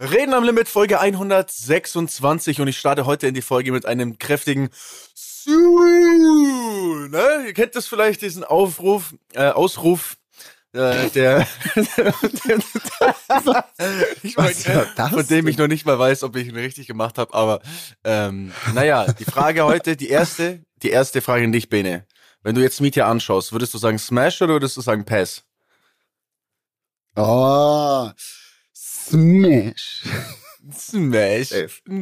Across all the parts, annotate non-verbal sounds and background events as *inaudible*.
Reden am Limit, Folge 126 und ich starte heute in die Folge mit einem kräftigen Sue. Ne? Ihr kennt das vielleicht, diesen Aufruf, äh, Ausruf, äh, der, *laughs* ich mein, von dem ich noch nicht mal weiß, ob ich ihn richtig gemacht habe, aber ähm, naja, die Frage heute, die erste, die erste Frage an dich, Bene. Wenn du jetzt Mietja anschaust, würdest du sagen Smash oder würdest du sagen Pass? Oh, Smash. Smash.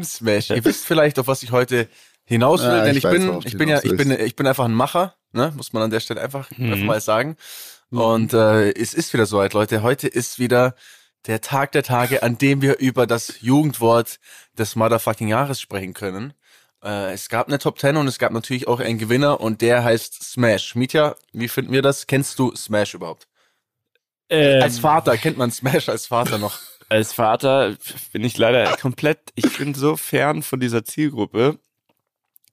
Smash. Ihr wisst vielleicht, auf was ich heute hinaus will, Ja, denn ich ich, weiß, bin, ich bin ja, ich bin, ich bin einfach ein Macher, ne? Muss man an der Stelle einfach, Mhm. einfach mal sagen. Und äh, es ist wieder soweit, Leute. Heute ist wieder der Tag der Tage, an dem wir über das Jugendwort des Motherfucking Jahres sprechen können. Äh, es gab eine Top 10 und es gab natürlich auch einen Gewinner und der heißt Smash. Mietja, wie finden wir das? Kennst du Smash überhaupt? Ähm, Als Vater kennt man Smash als Vater noch. Als Vater bin ich leider komplett, ich bin so fern von dieser Zielgruppe,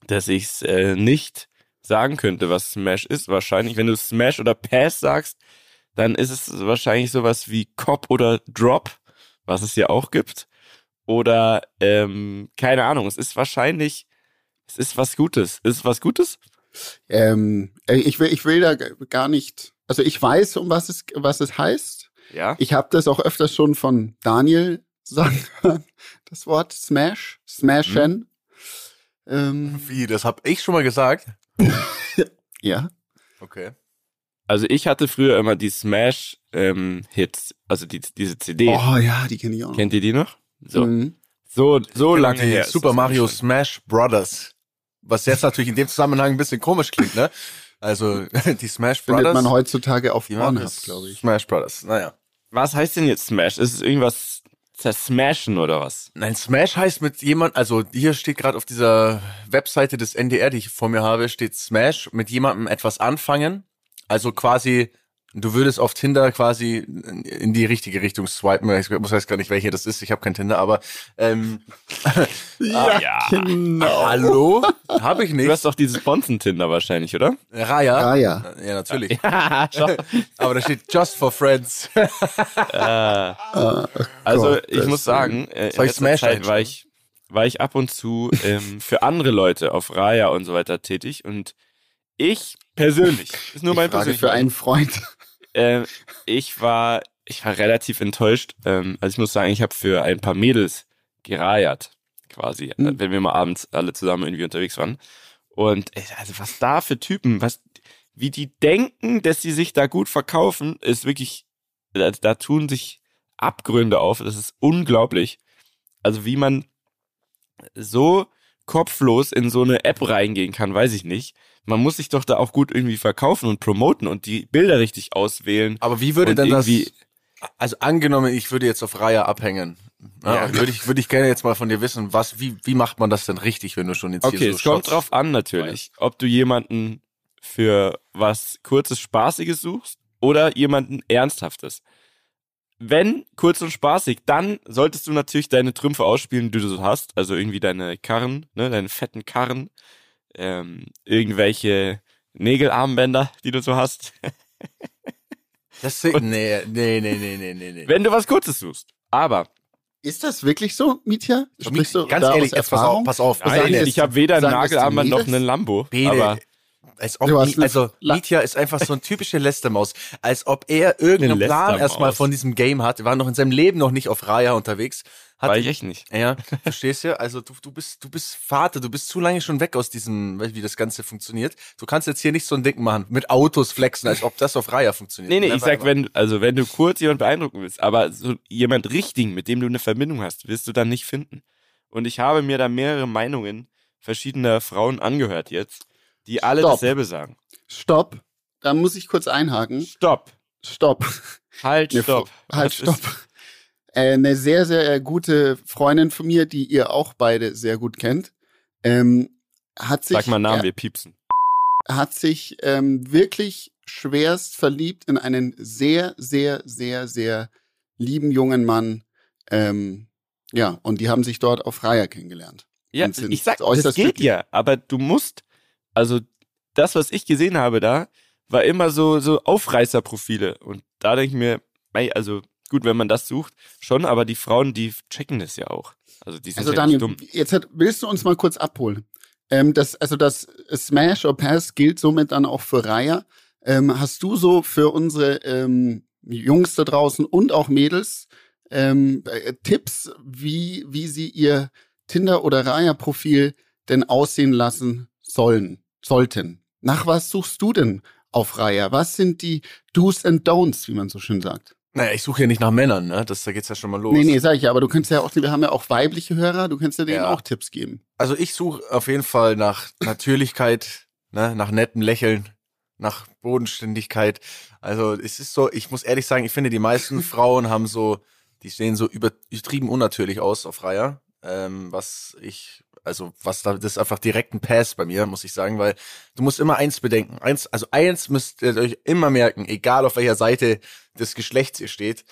dass ich es äh, nicht sagen könnte, was Smash ist. Wahrscheinlich, wenn du Smash oder Pass sagst, dann ist es wahrscheinlich sowas wie Cop oder Drop, was es ja auch gibt. Oder, ähm, keine Ahnung, es ist wahrscheinlich, es ist was Gutes. Ist es was Gutes? Ähm, äh, ich will, ich will da gar nicht. Also ich weiß, um was es, was es heißt. Ja. Ich habe das auch öfters schon von Daniel sagen. Das Wort Smash, Smashen. Ähm, Wie, das hab ich schon mal gesagt? *laughs* ja. Okay. Also ich hatte früher immer die Smash ähm, Hits, also die, diese CD. Oh ja, die kenne ich auch. Kennt ihr die noch? So, Mhm. so, so lange her. Super Mario. Smash Brothers. Was jetzt natürlich in dem Zusammenhang ein bisschen komisch klingt, ne? Also, *laughs* die Smash Findet Brothers. man heutzutage auf Pornhub, glaube ich. Smash Brothers, naja. Was heißt denn jetzt Smash? Ist es irgendwas zersmashen oder was? Nein, Smash heißt mit jemand, also hier steht gerade auf dieser Webseite des NDR, die ich vor mir habe, steht Smash, mit jemandem etwas anfangen. Also quasi, du würdest auf Tinder quasi in die richtige Richtung swipen. Ich muss weiß gar nicht, welche das ist, ich habe kein Tinder, aber ähm, *laughs* Ja, ja. genau. hallo? Habe ich Du nicht. hast doch dieses Bonzen-Tinder wahrscheinlich, oder? Raya. Ah ja. Ja, natürlich. *laughs* Schon. *laughs* Aber da steht just for friends. äh, Ah, also Gott, ich muss sagen, äh, in letzter Smash Zeit war ich, war ich ab und zu ähm, für andere Leute auf Raya und so weiter tätig und ich persönlich, ist nur ich mein frage persönlicher für einen Freund. Äh, ich war, ich war relativ enttäuscht. Ähm, also ich muss sagen, ich habe für ein paar Mädels gereiert, quasi, Hm. äh, wenn wir mal abends alle zusammen irgendwie unterwegs waren. Und äh, also was da für Typen, was, wie die denken, dass sie sich da gut verkaufen, ist wirklich, da, da tun sich Abgründe auf. Das ist unglaublich. Also wie man so kopflos in so eine App reingehen kann, weiß ich nicht. Man muss sich doch da auch gut irgendwie verkaufen und promoten und die Bilder richtig auswählen. Aber wie würde denn das, also angenommen, ich würde jetzt auf Raya abhängen. Ja, Ja. würde ich, würde ich gerne jetzt mal von dir wissen, was, wie, wie macht man das denn richtig, wenn du schon jetzt Okay, hier so es kommt Shots- drauf an natürlich, ob du jemanden für was kurzes, spaßiges suchst oder jemanden ernsthaftes. Wenn kurz und spaßig, dann solltest du natürlich deine Trümpfe ausspielen, die du so hast, also irgendwie deine Karren, ne, deine fetten Karren, ähm, irgendwelche Nägelarmbänder, die du so hast. *laughs* Das, nee, nee, nee, nee, nee, nee, nee. Wenn du was Kurzes suchst. Aber Ist das wirklich so, Mietja? Sprichst du Ganz da ehrlich, aus jetzt pass auf, Erfahrung? pass auf. nein, ich habe weder ein sagen das die Nagelarmband noch einen Lambo. Bene, Aber als ob, eine also Mietja ist einfach so eine typische Lästermaus. Als ob er irgendeinen Eine Plan erstmal von diesem Game hat. Er war noch in seinem Leben noch nicht auf Raya unterwegs. Hat war ich echt nicht. Ja, *laughs* verstehst du? Also du, du bist, du bist Vater, du bist zu lange schon weg aus diesem, wie das Ganze funktioniert. Du kannst jetzt hier nicht so ein Ding machen, mit Autos flexen, als ob das auf Raya funktioniert. Nee, nee, ich Never sag, ever. wenn, also wenn du kurz jemand beeindrucken willst, aber so jemand richtigen, mit dem du eine Verbindung hast, wirst du dann nicht finden. Und ich habe mir da mehrere Meinungen verschiedener Frauen angehört jetzt, die alle Stopp. dasselbe sagen. Stopp. Da muss ich kurz einhaken. Stopp. Stopp. Halt, Eine stopp. Halt, Was stopp. Äh, eine sehr, sehr äh, gute Freundin von mir, die ihr auch beide sehr gut kennt, ähm, hat sich, Sag mal Namen, äh, wir piepsen. hat sich ähm, wirklich schwerst verliebt in einen sehr, sehr, sehr, sehr lieben jungen Mann. Ähm, ja, und die haben sich dort auf Raya kennengelernt. Ja, ich sag, das glücklich. ja, aber du musst, also das, was ich gesehen habe da, war immer so, so Aufreißerprofile. Und da denke ich mir, ey, also gut, wenn man das sucht, schon, aber die Frauen, die checken das ja auch. Also die sind Also ja Daniel, nicht dumm. jetzt hat, willst du uns mal kurz abholen? Ähm, das, also das Smash or Pass gilt somit dann auch für Raya. Ähm, hast du so für unsere ähm, Jungs da draußen und auch Mädels ähm, äh, Tipps, wie, wie sie ihr Tinder- oder Raya-Profil denn aussehen lassen sollen, sollten? Nach was suchst du denn auf Raya? Was sind die Do's and Don'ts, wie man so schön sagt? Naja, ich suche ja nicht nach Männern, ne? Das, da geht's ja schon mal los. Nee, nee, sag ich ja, aber du kannst ja auch, wir haben ja auch weibliche Hörer, du kannst ja denen Ja. auch Tipps geben. Also ich suche auf jeden Fall nach Natürlichkeit, ne? nach nettem Lächeln, nach Bodenständigkeit. Also es ist so, ich muss ehrlich sagen, ich finde, die meisten *laughs* Frauen haben so, die sehen so über, übertrieben unnatürlich aus auf Reiher. Ähm, was ich, also was da, das ist einfach direkt ein Pass bei mir, muss ich sagen, weil du musst immer eins bedenken. Eins, also eins müsst ihr euch immer merken, egal auf welcher Seite des Geschlechts ihr steht,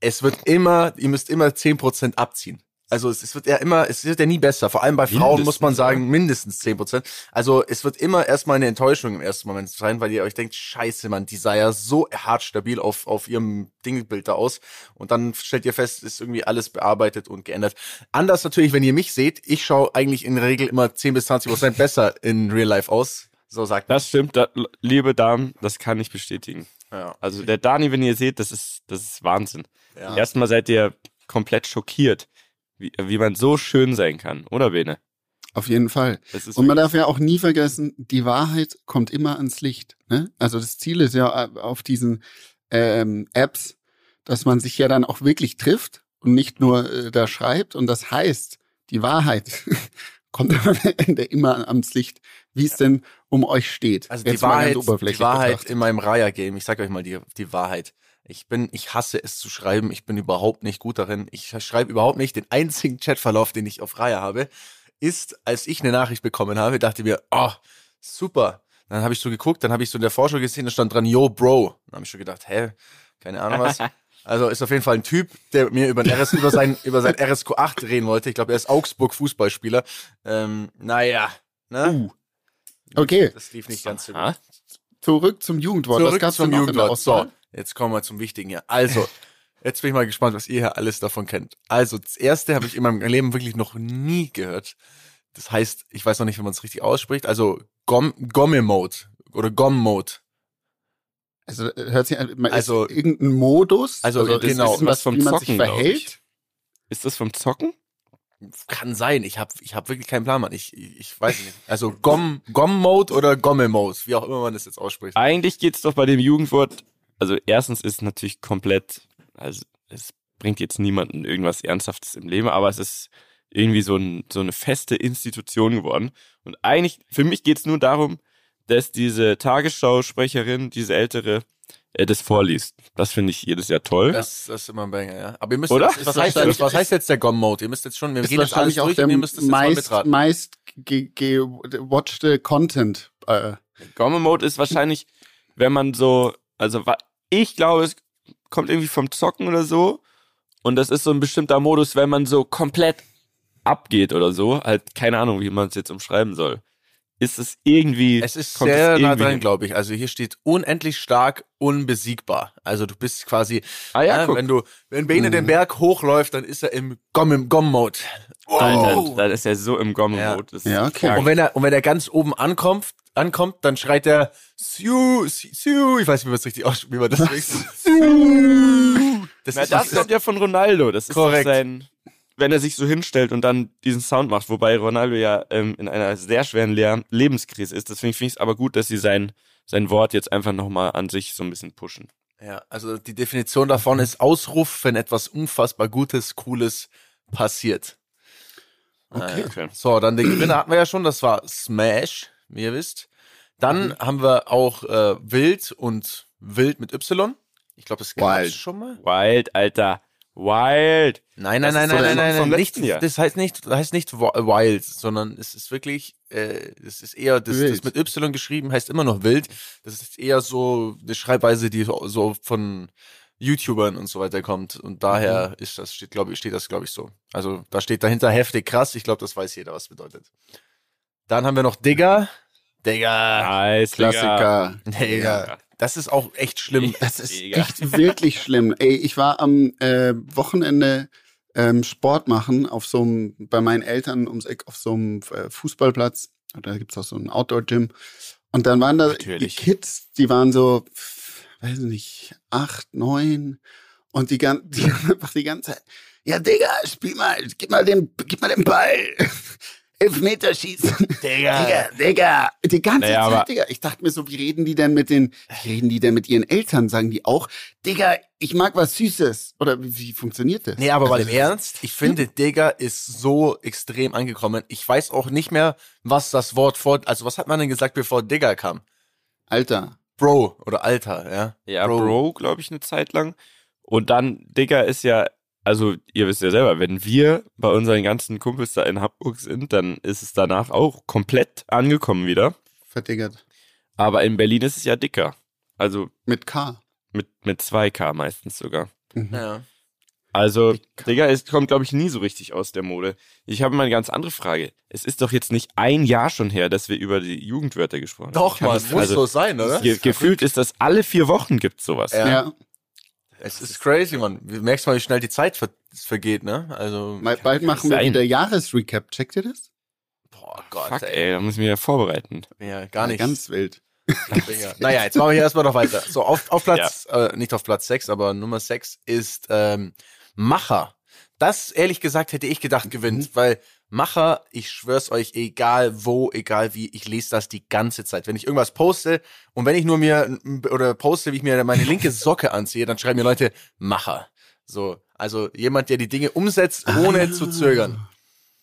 es wird immer, ihr müsst immer 10% abziehen. Also es, es wird ja immer, es wird ja nie besser. Vor allem bei Frauen muss man Mindestens, sagen, mindestens 10%. Also es wird immer erstmal eine Enttäuschung im ersten Moment sein, weil ihr euch denkt, scheiße, Mann, die sah ja so hart stabil auf, auf ihrem Dingbild da aus. Und dann stellt ihr fest, ist irgendwie alles bearbeitet und geändert. Anders natürlich, wenn ihr mich seht, ich schaue eigentlich in der Regel immer 10 bis 20% besser in Real Life aus. So sagt Das stimmt, da, liebe Damen, das kann ich bestätigen. Ja. Also der Dani, wenn ihr seht, das ist, das ist Wahnsinn. Ja. Erstmal seid ihr komplett schockiert, wie, wie man so schön sein kann, oder Bene? Auf jeden Fall. Und man darf ja auch nie vergessen, die Wahrheit kommt immer ans Licht. Ne? Also das Ziel ist ja äh, auf diesen ähm, Apps, dass man sich ja dann auch wirklich trifft und nicht nur äh, da schreibt. Und das heißt, die Wahrheit *laughs* kommt am Ende immer ans Licht, wie es denn um euch steht. Also die Jetzt mal Wahrheit, die Wahrheit in meinem Raya-Game, ich sag euch mal die, die Wahrheit. Ich bin, ich hasse es zu schreiben, ich bin überhaupt nicht gut darin. Ich schreibe überhaupt nicht. Den einzigen Chatverlauf, den ich auf Raya habe, ist, als ich eine Nachricht bekommen habe, dachte mir, oh, super. Dann habe ich so geguckt, dann habe ich so in der Vorschau gesehen, da stand dran, yo, Bro. Dann habe ich schon gedacht, hä, keine Ahnung was. *laughs* Also ist auf jeden Fall ein Typ, der mir über, RS, über, sein, über sein RSQ 8 reden wollte. Ich glaube, er ist Augsburg-Fußballspieler. Ähm, naja, ne? Okay, Das lief nicht ganz so gut. Zurück zum Jugendwort. Zurück gab's zum Jugendwort. So? Jetzt kommen wir zum Wichtigen hier. Also, *laughs* jetzt bin ich mal gespannt, was ihr hier alles davon kennt. Also, das erste habe ich in meinem Leben wirklich noch nie gehört. Das heißt, ich weiß noch nicht, wie man es richtig ausspricht. Also, Gom Gomme-Mode oder Gom-Mode. Also äh, hört sich an, Also- ist irgendein Modus, Also, das genau, ist was, was vom wie man sich Zocken, glaub verhält. Ist das vom Zocken? Kann sein. Ich habe ich hab wirklich keinen Plan, Mann. Ich, ich, ich weiß nicht. Also, Gom, Gom-Mode oder Gomme-Mode, wie auch immer man das jetzt ausspricht. Eigentlich geht's doch bei dem Jugendwort, also erstens ist natürlich komplett, also es bringt jetzt niemanden irgendwas Ernsthaftes im Leben, aber es ist irgendwie so, ein, so eine feste Institution geworden. Und eigentlich, für mich geht's nur darum, dass diese Tagesschausprecherin, diese ältere, äh, das vorliest. Das finde ich jedes Jahr toll. Das, das ist immer ein Banger, ja. Aber ihr müsst, Oder? jetzt- was, heißt, jetzt, was heißt jetzt der Gom-Mode? Ihr müsst jetzt schon, wir ist gehen jetzt alles wahrscheinlich auch durch und ihr müsst das jetzt mal meist, mitraten. meist ge- ge- watchte Content. Äh, Gomme Mode ist wahrscheinlich, wenn man so, also ich glaube, es kommt irgendwie vom Zocken oder so. Und das ist so ein bestimmter Modus, wenn man so komplett abgeht oder so. Halt, keine Ahnung, wie man es jetzt umschreiben soll. Ist es irgendwie. Es ist kommt sehr es nah dran, glaube ich. Also hier steht unendlich stark, unbesiegbar. Also du bist quasi, Ah ja, äh, guck. wenn du, wenn Bene den Berg hochläuft, dann ist er im Gom im Gom-Mode. Alter, Wow. dann ist er so im Gomme Mode. Das ist Ja, okay. krank. Und wenn er, und wenn er ganz oben ankommt, ankommt, dann schreit er Siu, Siu, ich weiß nicht, wie man das richtig ausspricht, wie man das Siu. Das Na, ist, das kommt ja von Ronaldo. Das ist Korrekt. Doch sein, wenn er sich so hinstellt und dann diesen Sound macht, wobei Ronaldo ja ähm, in einer sehr schweren Le Lebenskrise ist. Deswegen finde ich es aber gut, dass sie sein, sein Wort jetzt einfach nochmal an sich so ein bisschen pushen. Ja, also die Definition davon ist Ausruf, wenn etwas unfassbar Gutes, Cooles passiert. Okay. Okay. So, dann den Gewinner hatten wir ja schon, das war Smash, wie ihr wisst. Dann haben wir auch äh, Wild und Wild mit Y. Ich glaube, das gab's schon mal. Wild, Alter. Wild. Nein, nein, nein, nein, nein, nein, nein, nicht, das heißt nicht, das heißt nicht wi- Wild, sondern es ist wirklich, äh, das ist eher, das, das mit Y geschrieben heißt immer noch Wild. Das ist eher so eine Schreibweise, die so, von YouTubern und so weiter kommt. Und daher ist das, steht, glaube ich, steht das, glaube ich, so. Also da steht dahinter heftig krass. Ich glaube, das weiß jeder, was bedeutet. Dann haben wir noch Digger. Digger. Nice, Digga. Klassiker. Digger. Das ist auch echt schlimm. *laughs* Das ist Mega. echt wirklich schlimm. Ey, ich war am äh, Wochenende ähm, Sport machen auf so einem, bei meinen Eltern ums Eck auf so einem äh, Fußballplatz. Da gibt's auch so ein Outdoor-Gym. Und dann waren da Natürlich. die Kids, die waren so, weiß nicht, acht, neun. Und die, gan- *laughs* die haben einfach die ganze Zeit, ja Digga, spiel mal, gib mal den, gib mal den Ball. Elfmeterschießen. Digga. Digga, Digga. Die ganze Naja, Zeit, Digga. Ich dachte mir so, wie reden die denn mit den, wie reden die denn mit ihren Eltern? Sagen die auch, Digga, ich mag was Süßes. Oder wie, funktioniert das? Nee, aber mal im Also, Ernst, ich finde, Digga ist so extrem angekommen. Ich weiß auch nicht mehr, was das Wort vor, also was hat man denn gesagt, bevor Digga kam? Alter. Bro oder Alter, ja. Ja, Bro, glaube ich, eine Zeit lang. Und dann, Digga, ist ja, also ihr wisst ja selber, wenn wir bei unseren ganzen Kumpels da in Hamburg sind, dann ist es danach auch komplett angekommen wieder. Verdiggert. Aber in Berlin ist es ja dicker. Also Mit K. mit, mit 2K meistens sogar. Mhm. Ja. Also, Digga, es kommt, glaube ich, nie so richtig aus der Mode. Ich habe mal eine ganz andere Frage. Es ist doch jetzt nicht ein Jahr schon her, dass wir über die Jugendwörter gesprochen haben. Doch, Kann Mann, das- muss also, so sein, oder? ge gefühlt ist das alle vier Wochen gibt sowas. Ja. Ja. Es ist crazy, Mann. Du merkst mal, wie schnell die Zeit ver vergeht, ne? Also, Mal- Bald machen wir sein. wieder Jahresrecap. Checkt ihr das? boah Gott, Fuck, ey. da muss ich mich ja vorbereiten. Ja, gar nicht. Ganz wild. Naja, jetzt machen wir hier erstmal noch weiter. So, auf, auf Platz, äh, nicht auf Platz 6, aber Nummer 6 ist ähm, Macher. Das, ehrlich gesagt, hätte ich gedacht, gewinnt, weil Macher, ich schwör's euch, egal wo, egal wie, ich lese das die ganze Zeit. Wenn ich irgendwas poste und wenn ich nur mir oder poste, wie ich mir meine linke Socke anziehe, dann schreiben mir Leute Macher. So, also jemand, der die Dinge umsetzt, ohne zu zögern.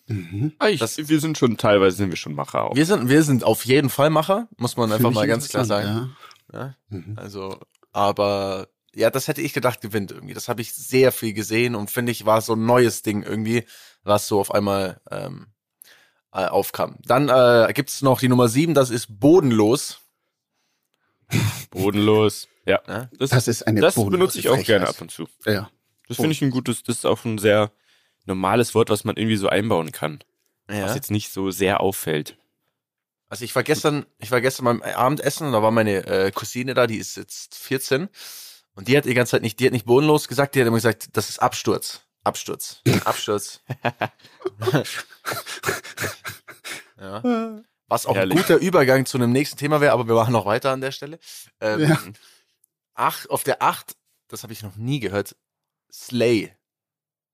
Mhm. Ah, ich, Das- wir sind schon, teilweise sind wir schon Macher auch. Wir sind, wir sind auf jeden Fall Macher, muss man einfach Finde ich mal ganz klar sagen. Ja? Ja. Mhm. Also, aber ja, das hätte ich gedacht, gewinnt irgendwie. Das habe ich sehr viel gesehen und finde ich, war so ein neues Ding irgendwie, was so auf einmal ähm, äh, aufkam. Dann äh, gibt's noch die Nummer sieben, das ist bodenlos. Bodenlos. Ja. Ja? Das, Das ist eine das benutze ich auch Frechheit. gerne ab und zu. Ja. Das finde ich ein gutes, das ist auch ein sehr normales Wort, was man irgendwie so einbauen kann. Was Ja. jetzt nicht so sehr auffällt. Also ich war gestern, ich war gestern beim Abendessen und da war meine äh, Cousine da, die ist jetzt 14 und die hat die ganze Zeit nicht, die hat nicht bodenlos gesagt, die hat immer gesagt, das ist Absturz. Absturz. Absturz. *laughs* ja. Was auch Herrlich. ein guter Übergang zu einem nächsten Thema wäre, aber wir machen noch weiter an der Stelle. Ähm, Ja. acht, auf der 8, das habe ich noch nie gehört, Slay.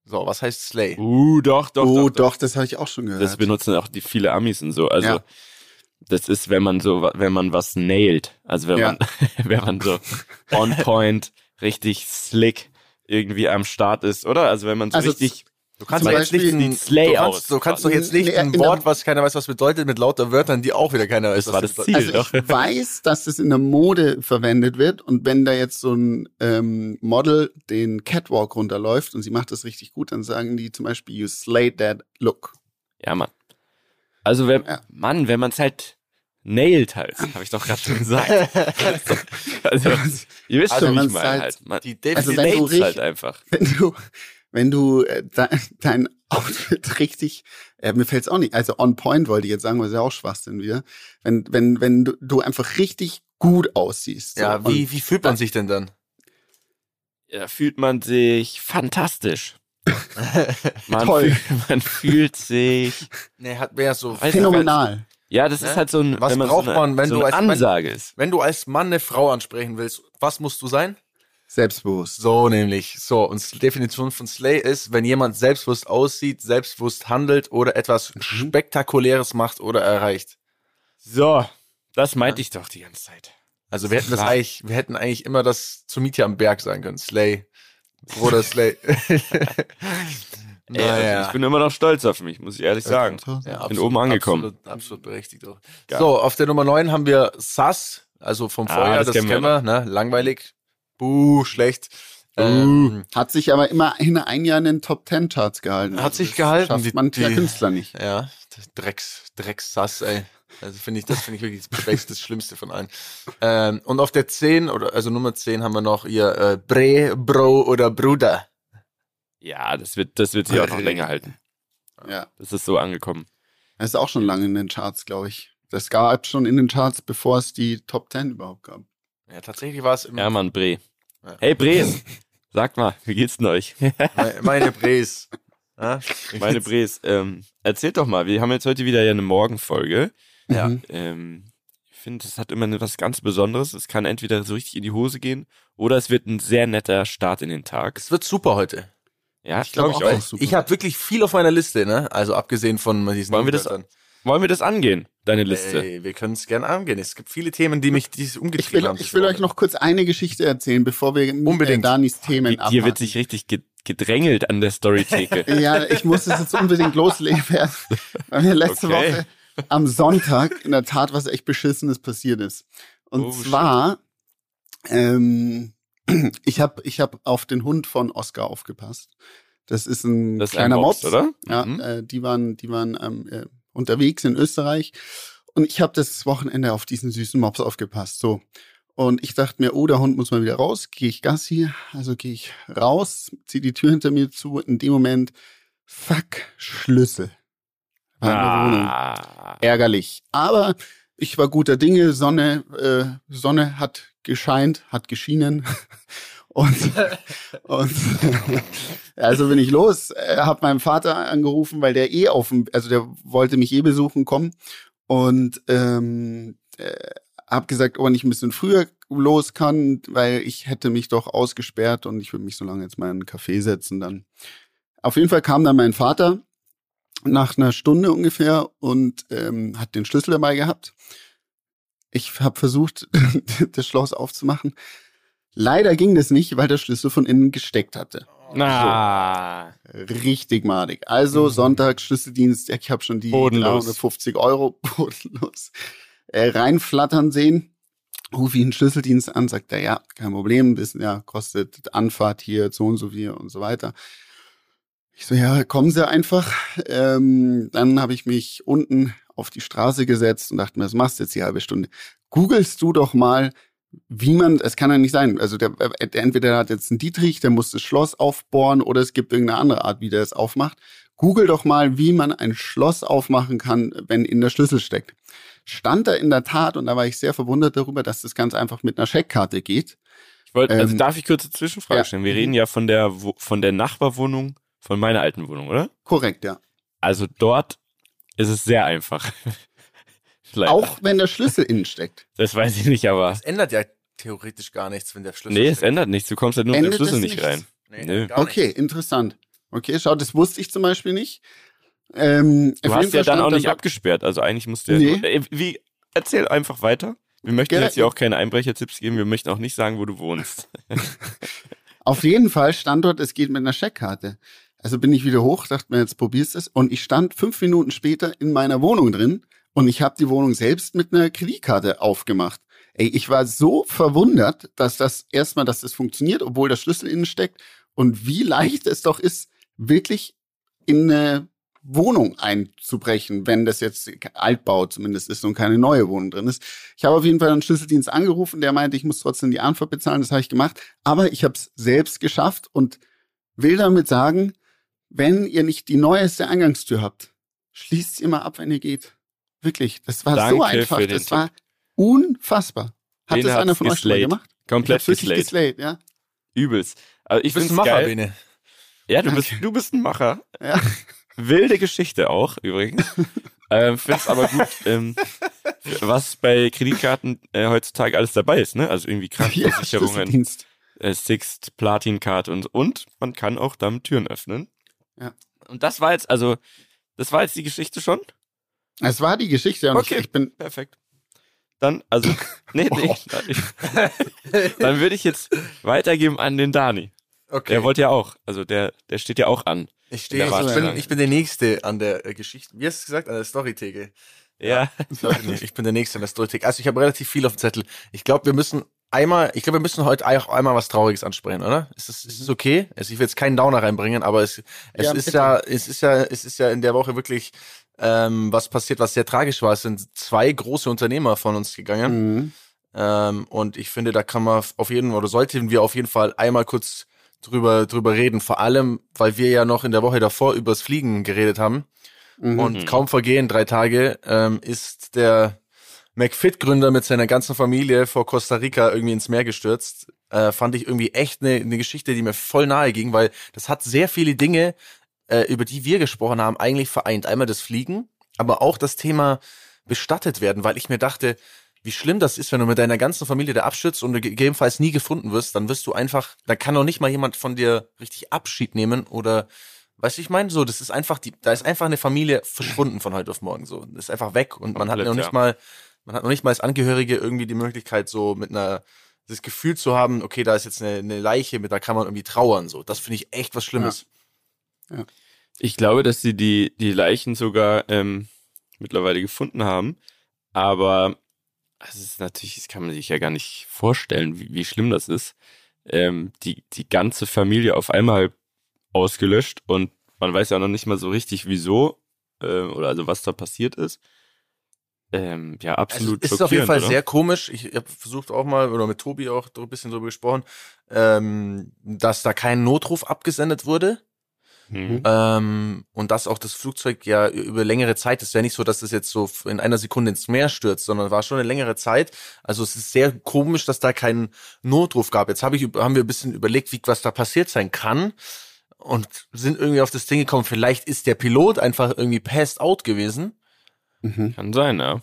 So, was heißt Slay? Uh, doch, doch, oh, doch, doch, das habe ich auch schon gehört. Das benutzen auch die viele Amis und so. Also Ja. Das ist, wenn man so, wenn man was nailt. Also wenn Ja. man, *laughs* wenn man so on point, richtig slick irgendwie am Start ist, oder? Also wenn man so Also richtig, Du kannst doch jetzt nicht ein, Slay aus. kannst, du kannst doch jetzt nicht ein Wort, was keiner weiß, was bedeutet, mit lauter Wörtern, die auch wieder keiner weiß, Das was war das. Ziel. Also ich *laughs* weiß, dass das in der Mode verwendet wird und wenn da jetzt so ein ähm, Model den Catwalk runterläuft und sie macht das richtig gut, dann sagen die zum Beispiel, you slayed that look. ja, Mann. Also wenn, Ja. Mann, wenn man es halt nailt halt, habe ich doch gerade schon gesagt. *laughs* also, ihr wisst Also schon, wie man ich meine halt- halt. Man, Die Also wenn du halt einfach. Wenn du, wenn du äh, de, dein Outfit *laughs* richtig, äh, mir fällt's auch nicht, also on point wollte ich jetzt sagen, was ja auch Schwachsinn wieder. Wenn, wenn, wenn du, du einfach richtig gut aussiehst. so. ja, wie, wie fühlt man sich denn dann? Da fühlt man sich fantastisch. *laughs* Man, Toll. Fühlt, man fühlt sich. Nee, hat mehr so. Phänomenal. Ja, das Ne? ist halt so ein, Was wenn man braucht so eine, man, wenn so du als- Ansage ist. Wenn du als Mann eine Frau ansprechen willst, was musst du sein? Selbstbewusst. So nämlich. So, und die Definition von Slay ist, wenn jemand selbstbewusst aussieht, selbstbewusst handelt oder etwas Spektakuläres macht oder erreicht. So, das meinte ich doch die ganze Zeit. Also wir hätten das eigentlich, wir hätten eigentlich immer das zu Mietje am Berg sagen können. Slay. Bruder Slay. Ey, also ich bin immer noch stolz auf mich, muss ich ehrlich sagen. Ja, Bin oben angekommen. Absolut, absolut berechtigt auch. Geil. So, auf der Nummer 9 haben wir Sass, also vom Ah, Vorjahr, das das, kennen wir wir, ne? langweilig. Buh, schlecht. Ähm, Hat sich aber immerhin ein Jahr in den Top Ten Charts gehalten. Hat sich das gehalten, Schafft die- man der die- Künstler nicht. ja, Drecks, Drecks Sass, ey. Also finde ich, das finde ich wirklich das das Schlimmste von allen. Ähm, und auf der 10, oder also Nummer 10 haben wir noch ihr äh, Bre, Bro oder Bruder. Ja, das wird, das wird sich auch noch länger halten. Ja. Das ist so angekommen. Das ist auch schon lange in den Charts, glaube ich. Das gab schon in den Charts, bevor es die Top Ten überhaupt gab. Ja, tatsächlich war es im, Hermann Bre. Ja. Hey Bres, sagt mal, wie geht's denn euch? meine. Ja? *laughs* Meine Bres, ähm, erzählt doch mal, wir haben jetzt heute wieder ja eine Morgenfolge. Ja. Mhm. Ähm, ich finde, es hat immer was ganz Besonderes. Es kann entweder so richtig in die Hose gehen oder es wird ein sehr netter Start in den Tag. Es wird super heute. Ja, Ich glaube glaub auch, ich auch super. Ich habe wirklich viel auf meiner Liste, ne? Also abgesehen von diesen Wollen wir das- Wörtern. Wollen wir das angehen, deine Liste? Ey, wir können es gerne angehen. Es gibt viele Themen, die mich dies Ich umgetrieben will, haben. ich will euch noch kurz eine Geschiche erzählen, bevor wir Unbedingt. Äh, Danis Themen Hier abhaken. wird sich richtig ge- gedrängelt an der Storytheke. *laughs* Ja, ich muss es jetzt unbedingt loslegen weil *laughs* mir *laughs* letzte Okay. Woche am Sonntag in der Tat was echt Beschissenes passiert ist. Und Oh, zwar, ähm, *clears throat* ich habe ich hab auf den Hund von Oscar aufgepasst. Das ist ein Das ist kleiner ein Mops, Mops, oder? Ja, Mhm. äh, die waren, die waren ähm, äh, unterwegs in Österreich und ich habe das Wochenende auf diesen süßen Mops aufgepasst. So. Und ich dachte mir, oh, der Hund muss mal wieder raus. Gehe ich Gassi, also gehe ich raus, ziehe die Tür hinter mir zu. In dem Moment, fuck, Schlüssel. War in der Wohnung. Ah, Ärgerlich. Aber ich war guter Dinge. Sonne, äh, Sonne hat gescheint, hat geschienen. *laughs* Und, *laughs* und *laughs* also bin ich los, äh, habe meinen Vater angerufen, weil der eh auf dem, also der wollte mich eh besuchen kommen und ähm, äh, habe gesagt, ob er nicht ein bisschen früher los kann, weil ich hätte mich doch ausgesperrt und ich würde mich so lange jetzt mal in einen Café setzen dann. Auf jeden Fall kam dann mein Vater nach einer Stunde ungefähr und ähm, hat den Schlüssel dabei gehabt. Ich habe versucht, *laughs* das Schloss aufzumachen. Leider ging das nicht, weil der Schlüssel von innen gesteckt hatte. na, Richtig madig. Also Sonntag Schlüsseldienst, ich habe schon die Bodenlos. 350 Euro *laughs* bodenlos äh, reinflattern sehen. Ruf ihn Schlüsseldienst an, sagt er, ja, kein Problem, bisschen, ja, kostet Anfahrt hier so und so viel und so weiter. Ich so, ja, kommen Sie einfach. Ähm, dann habe ich mich unten auf die Straße gesetzt und dachte mir, was machst du jetzt die halbe Stunde? Googlest du doch mal, wie man, es kann ja nicht sein, also der, äh, der entweder der hat jetzt einen Dietrich, der muss das Schloss aufbohren oder es gibt irgendeine andere Art, wie der es aufmacht. Google doch mal, wie man ein Schloss aufmachen kann, wenn in der Schlüssel steckt. Stand da in der Tat und da war ich sehr verwundert darüber, dass das ganz einfach mit einer Scheckkarte geht. ich wollte, also Ähm, darf ich kurz eine Zwischenfrage ja. stellen? Wir reden ja von der, von der Nachbarwohnung von meiner alten Wohnung, oder? Korrekt, ja. Also dort ist es sehr einfach. *laughs* Auch wenn der Schlüssel innen steckt. Das weiß ich nicht, aber. Es ändert ja theoretisch gar nichts, wenn der Schlüssel Nee, es steckt. ändert nichts. Du kommst ja nur mit dem Schlüssel nicht nichts? rein. Nee, gar Okay, interessant. Okay, schau, das wusste ich zum Beispiel nicht. Ähm, Du hast ja dann auch nicht abgesperrt. Also eigentlich musst du ja. Nee. Äh, Wie, erzähl einfach weiter. Wir möchten Gerne. jetzt hier auch keine Einbrechertipps geben. Wir möchten auch nicht sagen, wo du wohnst. *laughs* Auf jeden Fall stand dort, es geht mit einer Scheckkarte. Also bin ich wieder hoch, dachte mir, jetzt probierst es. Und ich stand fünf Minuten später in meiner Wohnung drin und ich habe die Wohnung selbst mit einer Kreditkarte aufgemacht. Ey, ich war so verwundert, dass das erstmal, dass das funktioniert, obwohl der Schlüssel innen steckt und wie leicht es doch ist, wirklich in eine Wohnung einzubrechen, wenn das jetzt Altbau zumindest ist und keine neue Wohnung drin ist. Ich habe auf jeden Fall einen Schlüsseldienst angerufen, der meinte, ich muss trotzdem die Antwort bezahlen, das habe ich gemacht, aber ich habe es selbst geschafft und will damit sagen, wenn ihr nicht die neueste Eingangstür habt, schließt sie immer ab, wenn ihr geht. Wirklich, das war so Danke einfach, für den das war unfassbar. Hat Den das einer von euch schon mal geslayed. gemacht? Komplett geslayed. geslayed, ja. Übelst. Also ich Du bist ein Macher, geil. Bene. Ja, du bist, du bist ein Macher. ja. Wilde Geschichte auch, übrigens. *laughs* ähm, find's aber gut, ähm, was bei Kreditkarten äh, heutzutage alles dabei ist, ne? Also irgendwie Ja, Krankenversicherungen, Schlüsseldienst. äh, Sixt, Platin-Card und, und man kann auch damit Türen öffnen. Ja. Und das war jetzt, also, das war jetzt die Geschichte schon? Es war die Geschichte und Okay. ich, ich bin Perfekt. Dann, also, *laughs* nee, nee, dann würde ich jetzt weitergeben an den Dani. Okay. Der wollte ja auch, also der, der steht ja auch an. ich stehe, ich bin, ich bin der Nächste an der äh, Geschichte. Wie hast du gesagt? An der Storytheke. Ja. Ich bin der Nächste an der Storytheke. Also ich habe relativ viel auf dem Zettel. Ich glaube, wir müssen einmal, ich glaube, wir müssen heute auch einmal was Trauriges ansprechen, oder? Ist das, ist das okay? Also ich will jetzt keinen Downer reinbringen, aber es, es Ja, ist bitte. ja, es ist ja, es ist ja in der Woche wirklich ähm, was passiert, was sehr tragisch war. Es sind zwei große Unternehmer von uns gegangen. Mhm. Ähm, und ich finde, da kann man auf jeden oder sollten wir auf jeden Fall einmal kurz drüber, drüber reden. Vor allem, weil wir ja noch in der Woche davor übers Fliegen geredet haben. Mhm. Und kaum vergehen, drei Tage, ähm, ist der McFit-Gründer mit seiner ganzen Familie vor Costa Rica irgendwie ins Meer gestürzt. Äh, fand ich irgendwie echt eine ne Geschichte, die mir voll nahe ging, weil das hat sehr viele Dinge, äh, über die wir gesprochen haben, eigentlich vereint. Einmal das Fliegen, aber auch das Thema bestattet werden, weil ich mir dachte, wie schlimm das ist, wenn du mit deiner ganzen Familie da abstürzt und du gegebenenfalls nie gefunden wirst, dann wirst du einfach, da kann doch nicht mal jemand von dir richtig Abschied nehmen oder Weißt du, ich meine, so, das ist einfach, die, da ist einfach eine Familie verschwunden von heute auf morgen, so. Das ist einfach weg und man Komplett, hat noch nicht ja. mal, man hat noch nicht mal als Angehörige irgendwie die Möglichkeit, so mit einer, das Gefühl zu haben, okay, da ist jetzt eine, eine Leiche, mit da kann man irgendwie trauern, so. Das finde ich echt was Schlimmes. Ich glaube, dass sie die, die Leichen sogar ähm, mittlerweile gefunden haben. Aber es ist natürlich, das kann man sich ja gar nicht vorstellen, wie, wie schlimm das ist. Ähm, die, die ganze Familie auf einmal ausgelöscht und man weiß ja noch nicht mal so richtig, wieso äh, oder also was da passiert ist. Ähm, ja, Also, absolut es ist auf jeden Fall schockierend, sehr komisch. Ich habe versucht auch mal, oder mit Tobi auch ein bisschen drüber gesprochen, ähm, dass da kein Notruf abgesendet wurde. oder? Mhm. Ähm, und dass auch das Flugzeug ja über längere Zeit, es ist ja nicht so, dass es jetzt so in einer Sekunde ins Meer stürzt, sondern war schon eine längere Zeit. Also es ist sehr komisch, dass da keinen Notruf gab. Jetzt hab ich, haben wir ein bisschen überlegt, wie, was da passiert sein kann. Und sind irgendwie auf das Ding gekommen, vielleicht ist der Pilot einfach irgendwie passed out gewesen. Mhm. Kann sein, ja.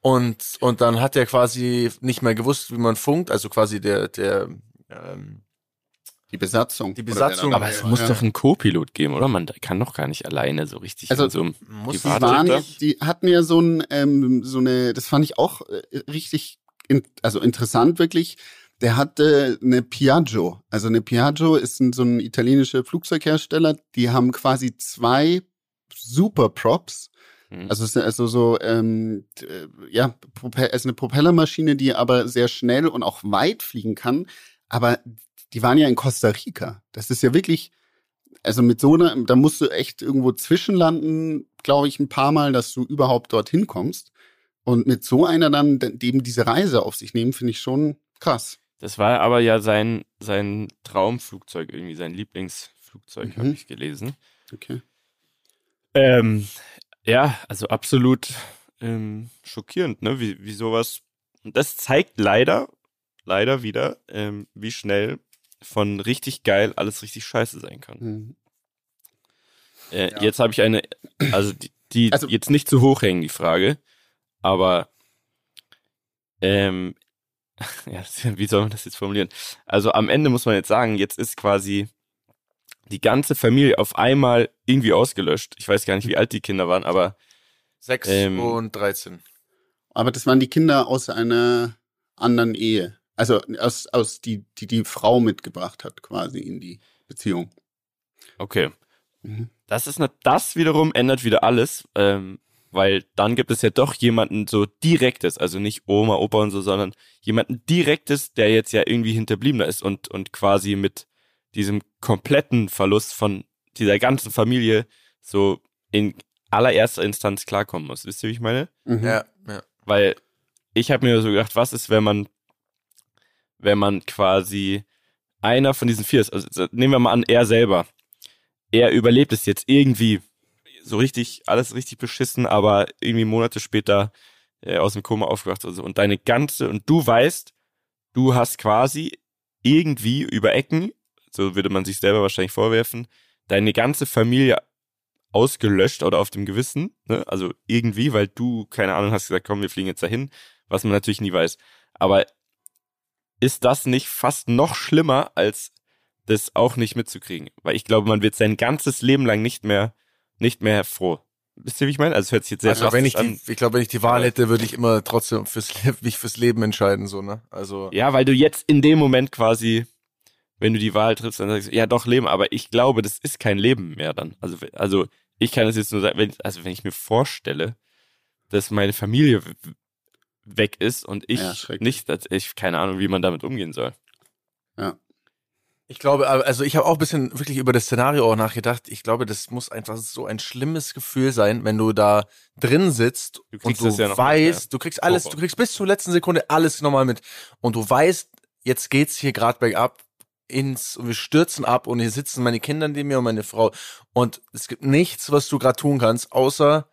Und, und dann hat er quasi nicht mehr gewusst, wie man funkt, also quasi der, der, ähm, Die Besatzung. Die Besatzung, Aber es muss ja. doch einen Co-Pilot geben, oder? Man kann doch gar nicht alleine so richtig Also, so muss Die, waren, die hatten ja so ein, ähm, so eine, das fand ich auch äh, richtig, in, also interessant wirklich. Der hatte eine Piaggio. Also eine Piaggio ist ein, so ein italienischer Flugzeughersteller. Die haben quasi zwei Super Props. Mhm. Also es ist also so, ähm, äh, ja, es ist eine Propellermaschine, die aber sehr schnell und auch weit fliegen kann. Aber die waren ja in Costa Rica. Das ist ja wirklich, also mit so einer, da musst du echt irgendwo zwischenlanden, glaube ich, ein paar Mal, dass du überhaupt dorthin kommst. Und mit so einer dann eben diese Reise auf sich nehmen, finde ich schon krass. Das war aber ja sein, sein Traumflugzeug, irgendwie sein Lieblingsflugzeug, Mhm. habe ich gelesen. Okay. Ähm, ja, also absolut ähm, schockierend, ne? Wie, wie sowas. Und das zeigt leider, leider wieder, ähm, wie schnell von richtig geil alles richtig scheiße sein kann. Mhm. Äh, Ja. Jetzt habe ich eine, also die, die Also- jetzt nicht zu hoch hängen, die Frage, aber ähm, *laughs* ja, wie soll man das jetzt formulieren? Also am Ende muss man jetzt sagen, jetzt ist quasi die ganze Familie auf einmal irgendwie ausgelöscht. Ich weiß gar nicht, wie alt die Kinder waren, aber 6 Ähm, und 13. Aber das waren die Kinder aus einer anderen Ehe. Also aus, aus die, die die Frau mitgebracht hat, quasi in die Beziehung. okay. Mhm. Das ist ne, das wiederum ändert wieder alles, ähm, weil dann gibt es ja doch jemanden so direktes, also nicht Oma, Opa und so, sondern jemanden direktes, der jetzt ja irgendwie hinterbliebener ist und und quasi mit diesem kompletten Verlust von dieser ganzen Familie so in allererster Instanz klarkommen muss. Wisst ihr, wie ich meine? Mhm. Ja, ja. Weil ich habe mir so gedacht, was ist, wenn man, wenn man quasi einer von diesen vier ist, also so, nehmen wir mal an, er selber, er überlebt es jetzt irgendwie so richtig, alles richtig beschissen, aber irgendwie Monate später äh, aus dem Koma aufgewacht oder so. Und deine ganze, und du weißt, du hast quasi irgendwie über Ecken, so würde man sich selber wahrscheinlich vorwerfen, deine ganze Familie ausgelöscht oder auf dem Gewissen, ne? also irgendwie, weil du, keine Ahnung, hast gesagt, komm, wir fliegen jetzt dahin, was man natürlich nie weiß. Aber ist das nicht fast noch schlimmer, als das auch nicht mitzukriegen? Weil ich glaube, man wird sein ganzes Leben lang nicht mehr, nicht mehr froh. Wisst ihr, wie ich meine? Also es hört sich jetzt sehr Also wenn ich drastisch die, ich glaube, wenn ich die Wahl hätte, würde ich immer trotzdem fürs, mich fürs Leben entscheiden, so, ne? Also, Ja, weil du jetzt in dem Moment quasi, wenn du die Wahl triffst, dann sagst du, ja doch Leben, aber ich glaube, das ist kein Leben mehr dann. Also, also ich kann es jetzt nur sagen, wenn, also wenn ich mir vorstelle, dass meine Familie weg ist und ich Ja, nicht, dass ich keine Ahnung, wie man damit umgehen soll. ich glaube, also ich habe auch ein bisschen wirklich über das Szenario auch nachgedacht. Ich glaube, das muss einfach so ein schlimmes Gefühl sein, wenn du da drin sitzt Du und du das ja weißt, mit, du kriegst alles, du kriegst bis zur letzten Sekunde alles nochmal mit und du weißt, jetzt geht's hier gerade bergab ins und wir stürzen ab und hier sitzen meine Kinder neben mir und meine Frau und es gibt nichts, was du gerade tun kannst, außer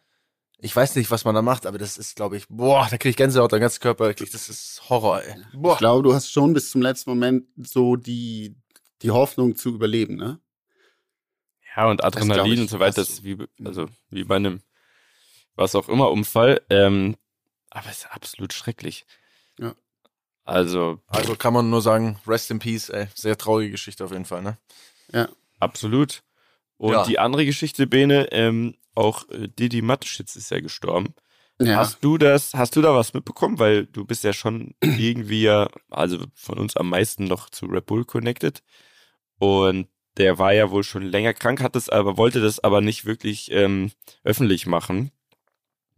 ich weiß nicht, was man da macht, aber das ist, glaube ich, boah, da kriege ich Gänsehaut, der ganze Körper, das ist Horror, ey. Boah. Ich glaube, du hast schon bis zum letzten Moment so die, die Hoffnung zu überleben, ne? Ja, und Adrenalin ich, und so weiter, das ist wie, also wie bei einem was auch immer Unfall. Ähm, aber es ist absolut schrecklich. Also. Also kann man nur sagen, rest in peace, ey. Sehr traurige Geschichte auf jeden Fall, ne? Ja. Absolut. Und ja. die andere Geschichte, Bene, ähm, auch äh, Didi Matteschitz ist ja gestorben. Ja. Hast du das, hast du da was mitbekommen? Weil du bist ja schon *clears throat* irgendwie ja, also von uns am meisten noch zu Red Bull connected. Und der war ja wohl schon länger krank, hat es aber, wollte das aber nicht wirklich ähm, öffentlich machen.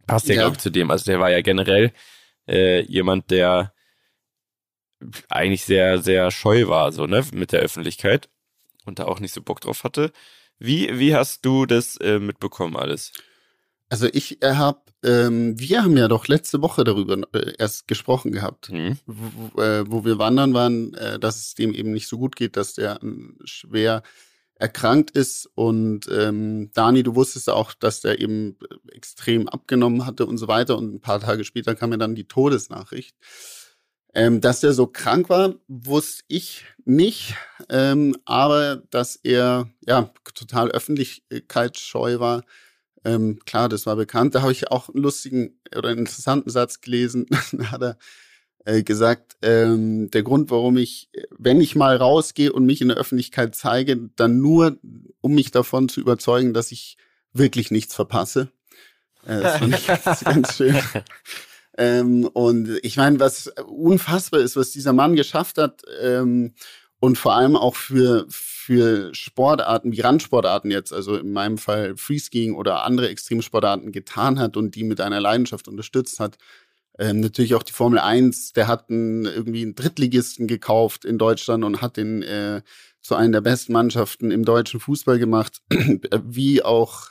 Passt ja, ja. glaube ich, zu dem. Also der war ja generell äh, jemand, der eigentlich sehr, sehr scheu war, so, ne, mit der Öffentlichkeit und da auch nicht so Bock drauf hatte. Wie, wie hast du das äh, mitbekommen alles? Also ich äh, habe, ähm, wir haben ja doch letzte Woche darüber äh, erst gesprochen gehabt, mhm. wo, äh, wo, wir wandern waren, äh, dass es dem eben nicht so gut geht, dass der ähm, schwer erkrankt ist und ähm, Dani, du wusstest auch, dass der eben extrem abgenommen hatte und so weiter und ein paar Tage später kam mir dann die Todesnachricht. Ähm, dass er so krank war, wusste ich nicht, ähm, aber dass er ja total öffentlichkeitsscheu war, ähm, klar, das war bekannt. Da habe ich auch einen lustigen oder einen interessanten Satz gelesen. *laughs* da hat er äh, gesagt, ähm, der Grund, warum ich, wenn ich mal rausgehe und mich in der Öffentlichkeit zeige, dann nur, um mich davon zu überzeugen, dass ich wirklich nichts verpasse. Äh, das fand ich ganz, *laughs* ganz schön. Ähm, und ich meine, was unfassbar ist, was dieser Mann geschafft hat, ähm, und vor allem auch für, für Sportarten wie Randsportarten jetzt, also in meinem Fall Freeskiing oder andere Extremsportarten getan hat und die mit einer Leidenschaft unterstützt hat. Ähm, natürlich auch die Formel 1, der hat einen, irgendwie einen Drittligisten gekauft in Deutschland und hat den äh, zu einer der besten Mannschaften im deutschen Fußball gemacht, *clears throat* wie auch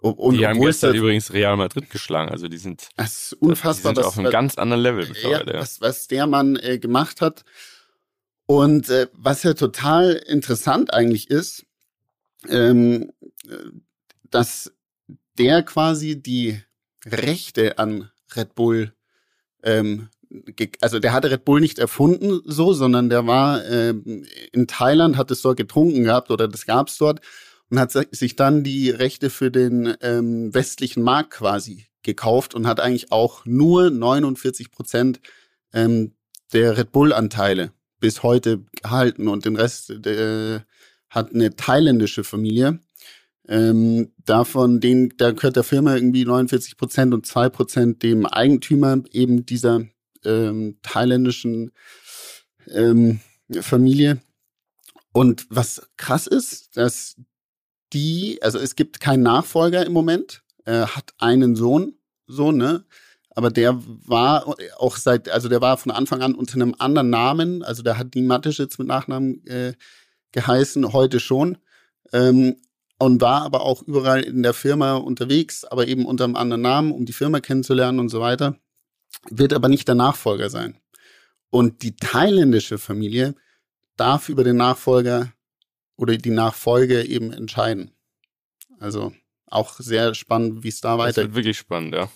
und, die haben gestern übrigens Real Madrid geschlagen, also die sind, das ist unfassbar, die sind was, auf einem ganz anderen Level mittlerweile. Ja, was, was der Mann äh, gemacht hat. Und äh, was ja total interessant eigentlich ist, ähm, dass der quasi die Rechte an Red Bull, ähm, also der hatte Red Bull nicht erfunden so, sondern der war ähm, in Thailand, hat es dort getrunken gehabt oder das gab's dort und hat sich dann die Rechte für den ähm, westlichen Markt quasi gekauft und hat eigentlich auch nur 49 Prozent ähm, der Red Bull-Anteile bis heute gehalten und den Rest äh, hat eine thailändische Familie. Ähm, davon, den, da gehört der Firma irgendwie 49 Prozent und zwei Prozent dem Eigentümer eben dieser ähm, thailändischen ähm, Familie. Und was krass ist, dass die, also es gibt keinen Nachfolger im Moment, er hat einen Sohn, so, ne? Aber der war auch seit, also der war von Anfang an unter einem anderen Namen, also der hat die Mateschitz mit Nachnamen äh, geheißen, heute schon. Ähm, und war aber auch überall in der Firma unterwegs, aber eben unter einem anderen Namen, um die Firma kennenzulernen und so weiter. Wird aber nicht der Nachfolger sein. Und die thailändische Familie darf über den Nachfolger oder die Nachfolge eben entscheiden. Also auch sehr spannend, wie es da weitergeht. Das wird wirklich spannend, ja.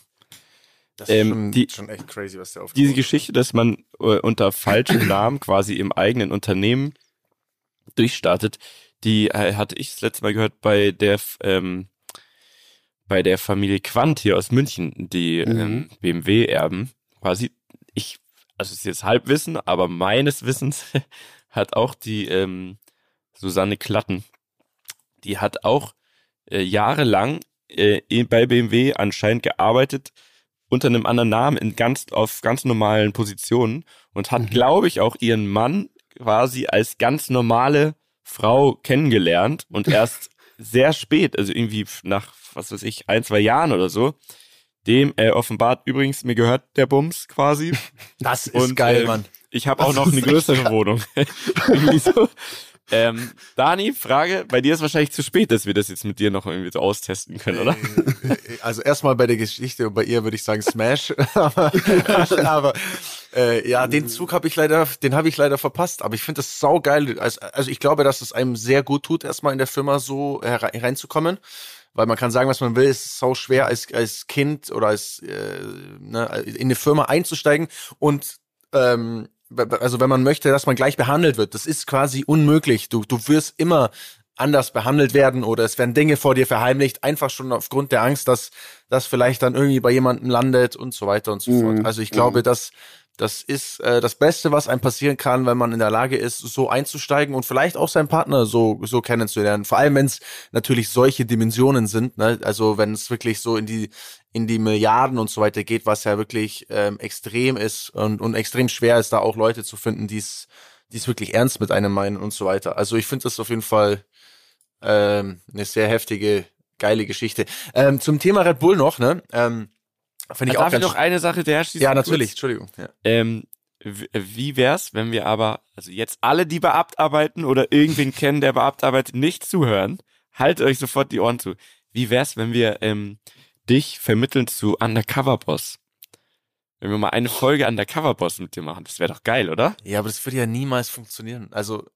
Das ist ähm, schon, die, schon, echt crazy, was der aufgebaut Diese Geschichte, dass man äh, unter falschem *coughs* Namen quasi im eigenen Unternehmen durchstartet, die äh, hatte ich das letzte Mal gehört bei der ähm, bei der Familie Quant hier aus München, die mhm. ähm, BMW-Erben. Quasi, ich, also es ist jetzt Halbwissen, aber meines Wissens *laughs* hat auch die ähm, Susanne Klatten, die hat auch äh, jahrelang äh, bei BMW anscheinend gearbeitet unter einem anderen Namen in ganz auf ganz normalen Positionen und hat, mhm. glaube ich, auch ihren Mann quasi als ganz normale Frau kennengelernt und *laughs* erst sehr spät, also irgendwie nach was weiß ich ein zwei Jahren oder so, dem äh, offenbart übrigens mir gehört der Bums quasi. Das ist und, geil, äh, Mann. Ich habe auch noch eine größere Wohnung. *laughs* irgendwie so. Ähm, Dani, Frage, bei dir ist wahrscheinlich zu spät, dass wir das jetzt mit dir noch irgendwie so austesten können, oder? Äh, also erstmal bei der Geschichte und bei ihr würde ich sagen Smash. *laughs* aber, aber äh, ja, den Zug habe ich leider, den habe ich leider verpasst. Aber ich finde das saugeil. Also, also ich glaube, dass es einem sehr gut tut, erstmal in der Firma so hereinzukommen. weil man kann sagen, was man will, es ist so schwer als, als Kind oder als äh, ne, in eine Firma einzusteigen und ähm, also wenn man möchte, dass man gleich behandelt wird, das ist quasi unmöglich. Du, du wirst immer anders behandelt werden oder es werden Dinge vor dir verheimlicht, einfach schon aufgrund der Angst, dass das vielleicht dann irgendwie bei jemandem landet und so weiter und so fort. Mhm. Also ich glaube, Mhm. dass das ist äh, das Beste, was einem passieren kann, wenn man in der Lage ist, so einzusteigen und vielleicht auch seinen Partner so so kennenzulernen. Vor allem, wenn es natürlich solche Dimensionen sind. Ne? Also wenn es wirklich so in die in die Milliarden und so weiter geht, was ja wirklich ähm, extrem ist und, und extrem schwer ist, da auch Leute zu finden, die es wirklich ernst mit einem meinen und so weiter. Also ich finde das auf jeden Fall ähm, eine sehr heftige, geile Geschichte. Ähm, zum Thema Red Bull noch, ne? Ähm, finde ich Darf auch ich ganz noch eine Sache der schließen? Ja, kurz? natürlich, Entschuldigung. Ja. Ähm, wie wär's, wenn wir aber, also jetzt alle, die Beabt arbeiten oder irgendwen kennen, der Beabt arbeitet, nicht zuhören, haltet euch sofort die Ohren zu. Wie wär's, wenn wir ähm, dich vermitteln zu Undercover Boss? Wenn wir mal eine Folge Undercover Boss mit dir machen, das wäre doch geil, oder? ja, aber das würde ja niemals funktionieren. Also,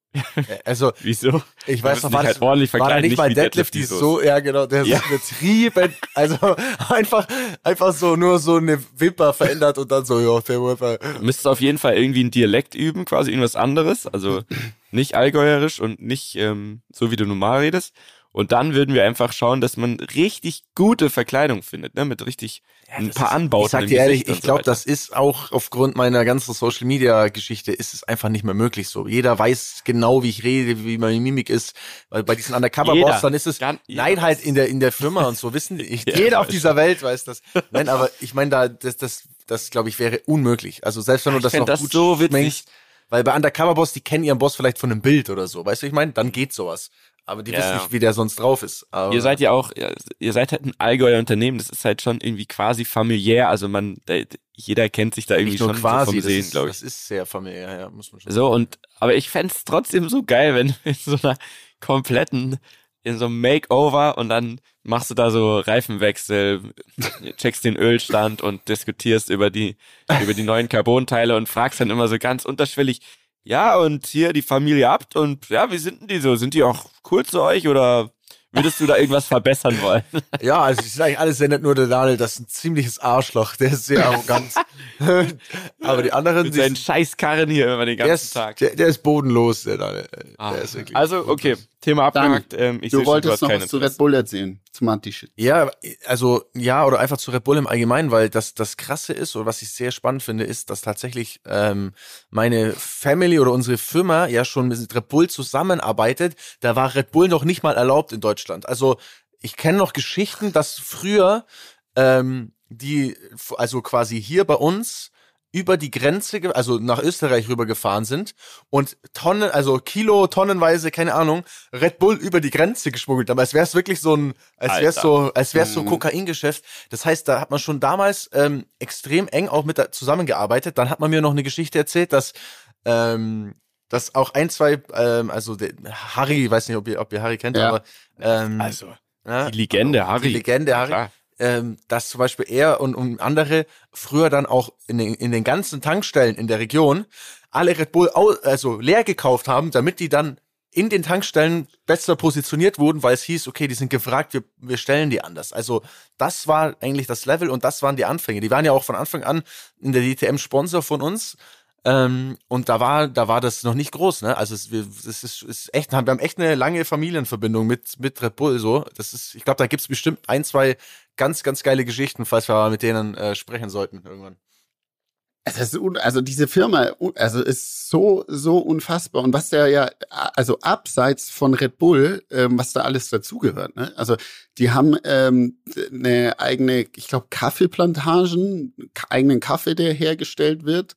also *laughs* Wieso? ich weiß noch, war, halt das, ordentlich war da nicht mal Deadlift, die so, ja genau, der Ja. ist übertrieben, also *laughs* einfach, einfach so nur so eine Wimper verändert und dann so, ja, der Wimper. Du müsstest auf jeden Fall irgendwie einen Dialekt üben, quasi irgendwas anderes. Also nicht allgäuerisch und nicht ähm, so, wie du normal redest. Und dann würden wir einfach schauen, dass man richtig gute Verkleidung findet, ne? Mit richtig ein das paar ist- Anbauten. Ich sag dir ehrlich, ich glaube, das ist auch aufgrund meiner ganzen Social Media Geschichte ist es einfach nicht mehr möglich so. Jeder weiß genau, wie ich rede, wie meine Mimik ist, weil bei diesen Undercover Boss Jeder. dann ist es Gan- jeder nein halt in der in der Firma und so *laughs* wissen die, ich, Ja, jeder auf dieser Welt weiß das. Nein, aber ich meine da das das das glaube ich wäre unmöglich. Also selbst wenn du das noch das gut so witzig. schminkst, weil bei Undercover Boss, die kennen ihren Boss vielleicht von einem Bild oder so, weißt du, ich meine, dann geht sowas. Aber die Ja, wissen nicht, wie der sonst drauf ist. Aber Ihr seid ja auch, ihr seid halt ein Allgäuer Unternehmen, das ist halt schon irgendwie quasi familiär, also man, jeder kennt sich da irgendwie nicht nur schon quasi, so vom das, Sehen, ist, glaube ich. das ist sehr familiär, ja, muss man schon So, und, aber ich fänd's trotzdem so geil, wenn du in so einer kompletten, in so einem Makeover und dann machst du da so Reifenwechsel, checkst den Ölstand und diskutierst über die, über die neuen Carbonteile und fragst dann immer so ganz unterschwellig, ja, und hier die Familie Abt und ja, wie sind denn die so? Sind die auch cool zu euch oder würdest du da irgendwas verbessern wollen? *laughs* Ja, also ich sage alles nett, nur der Daniel, das ist ein ziemliches Arschloch, der ist sehr arrogant. *laughs* Aber die anderen, Mit seinen sind, Scheißkarren hier immer den der, ganzen ist, Tag. der, der ist bodenlos, der Daniel. Ah. Der ist wirklich Also, okay, Thema abgehakt. Ähm, ich Du seh schon, wolltest hast noch was zu. Red Bull erzählen, zum Anti-Shit. Ja, also ja, oder einfach zu Red Bull im Allgemeinen, weil das das Krasse ist oder was ich sehr spannend finde, ist, dass tatsächlich ähm, meine Family oder unsere Firma ja schon mit Red Bull zusammenarbeitet. Da war Red Bull noch nicht mal erlaubt in Deutschland. Also ich kenne noch Geschichten, dass früher ähm, die, also quasi hier bei uns über die Grenze, also nach Österreich rübergefahren sind und Tonnen, also Kilo, tonnenweise, keine Ahnung, Red Bull über die Grenze geschmuggelt haben. Als wäre es wirklich so ein, als wäre es so, als wäre es so Mhm. Kokaingeschäft. Das heißt, da hat man schon damals ähm, extrem eng auch mit zusammengearbeitet. Dann hat man mir noch eine Geschichte erzählt, dass ähm, dass auch ein, zwei, ähm, also der, Harry, weiß nicht, ob ihr, ob ihr Harry kennt, Ja. aber ähm, Also, ja, die Legende, Harry. die Legende Harry, Klar. ähm, dass zum Beispiel er und, und andere früher dann auch in den, in den ganzen Tankstellen in der Region alle Red Bull au, also leer gekauft haben, damit die dann in den Tankstellen besser positioniert wurden, weil es hieß, okay, die sind gefragt, wir, wir stellen die anders. Also das war eigentlich das Level und das waren die Anfänge. Die waren ja auch von Anfang an in der DTM Sponsor von uns. Ähm, und da war, da war das noch nicht groß, ne? Also es, wir, es ist, ist echt, wir haben echt eine lange Familienverbindung mit, mit Red Bull so. Das ist, ich glaube, da gibt's bestimmt ein, zwei ganz, ganz geile Geschichten, falls wir mal mit denen äh, sprechen sollten irgendwann. Also diese Firma, also ist so so unfassbar und was da ja, also abseits von Red Bull, ähm, was da alles dazugehört. Ne? Also die haben ähm, eine eigene, ich glaube Kaffeeplantagen, eigenen Kaffee, der hergestellt wird.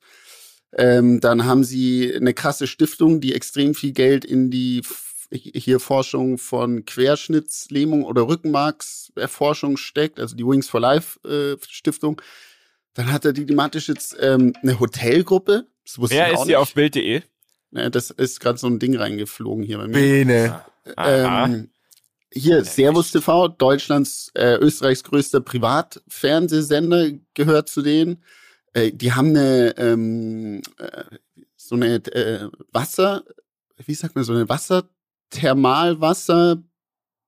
Ähm, dann haben sie eine krasse Stiftung, die extrem viel Geld in die F- hier Forschung von Querschnittslähmung oder Rückenmarkserforschung steckt, also die Wings for Life äh, Stiftung. Dann hat er die thematisch jetzt ähm, eine Hotelgruppe. Das wusste Wer ich auch ist hier nicht. auf Bild.de? Ne, das ist gerade so ein Ding reingeflogen hier bei mir. Bene. Aha. Ähm, hier, Servus TV, Deutschlands, äh, Österreichs größter Privatfernsehsender gehört zu denen. Äh, die haben eine, ähm, äh, so eine äh, Wasser, wie sagt man, so eine Wasserthermalwasser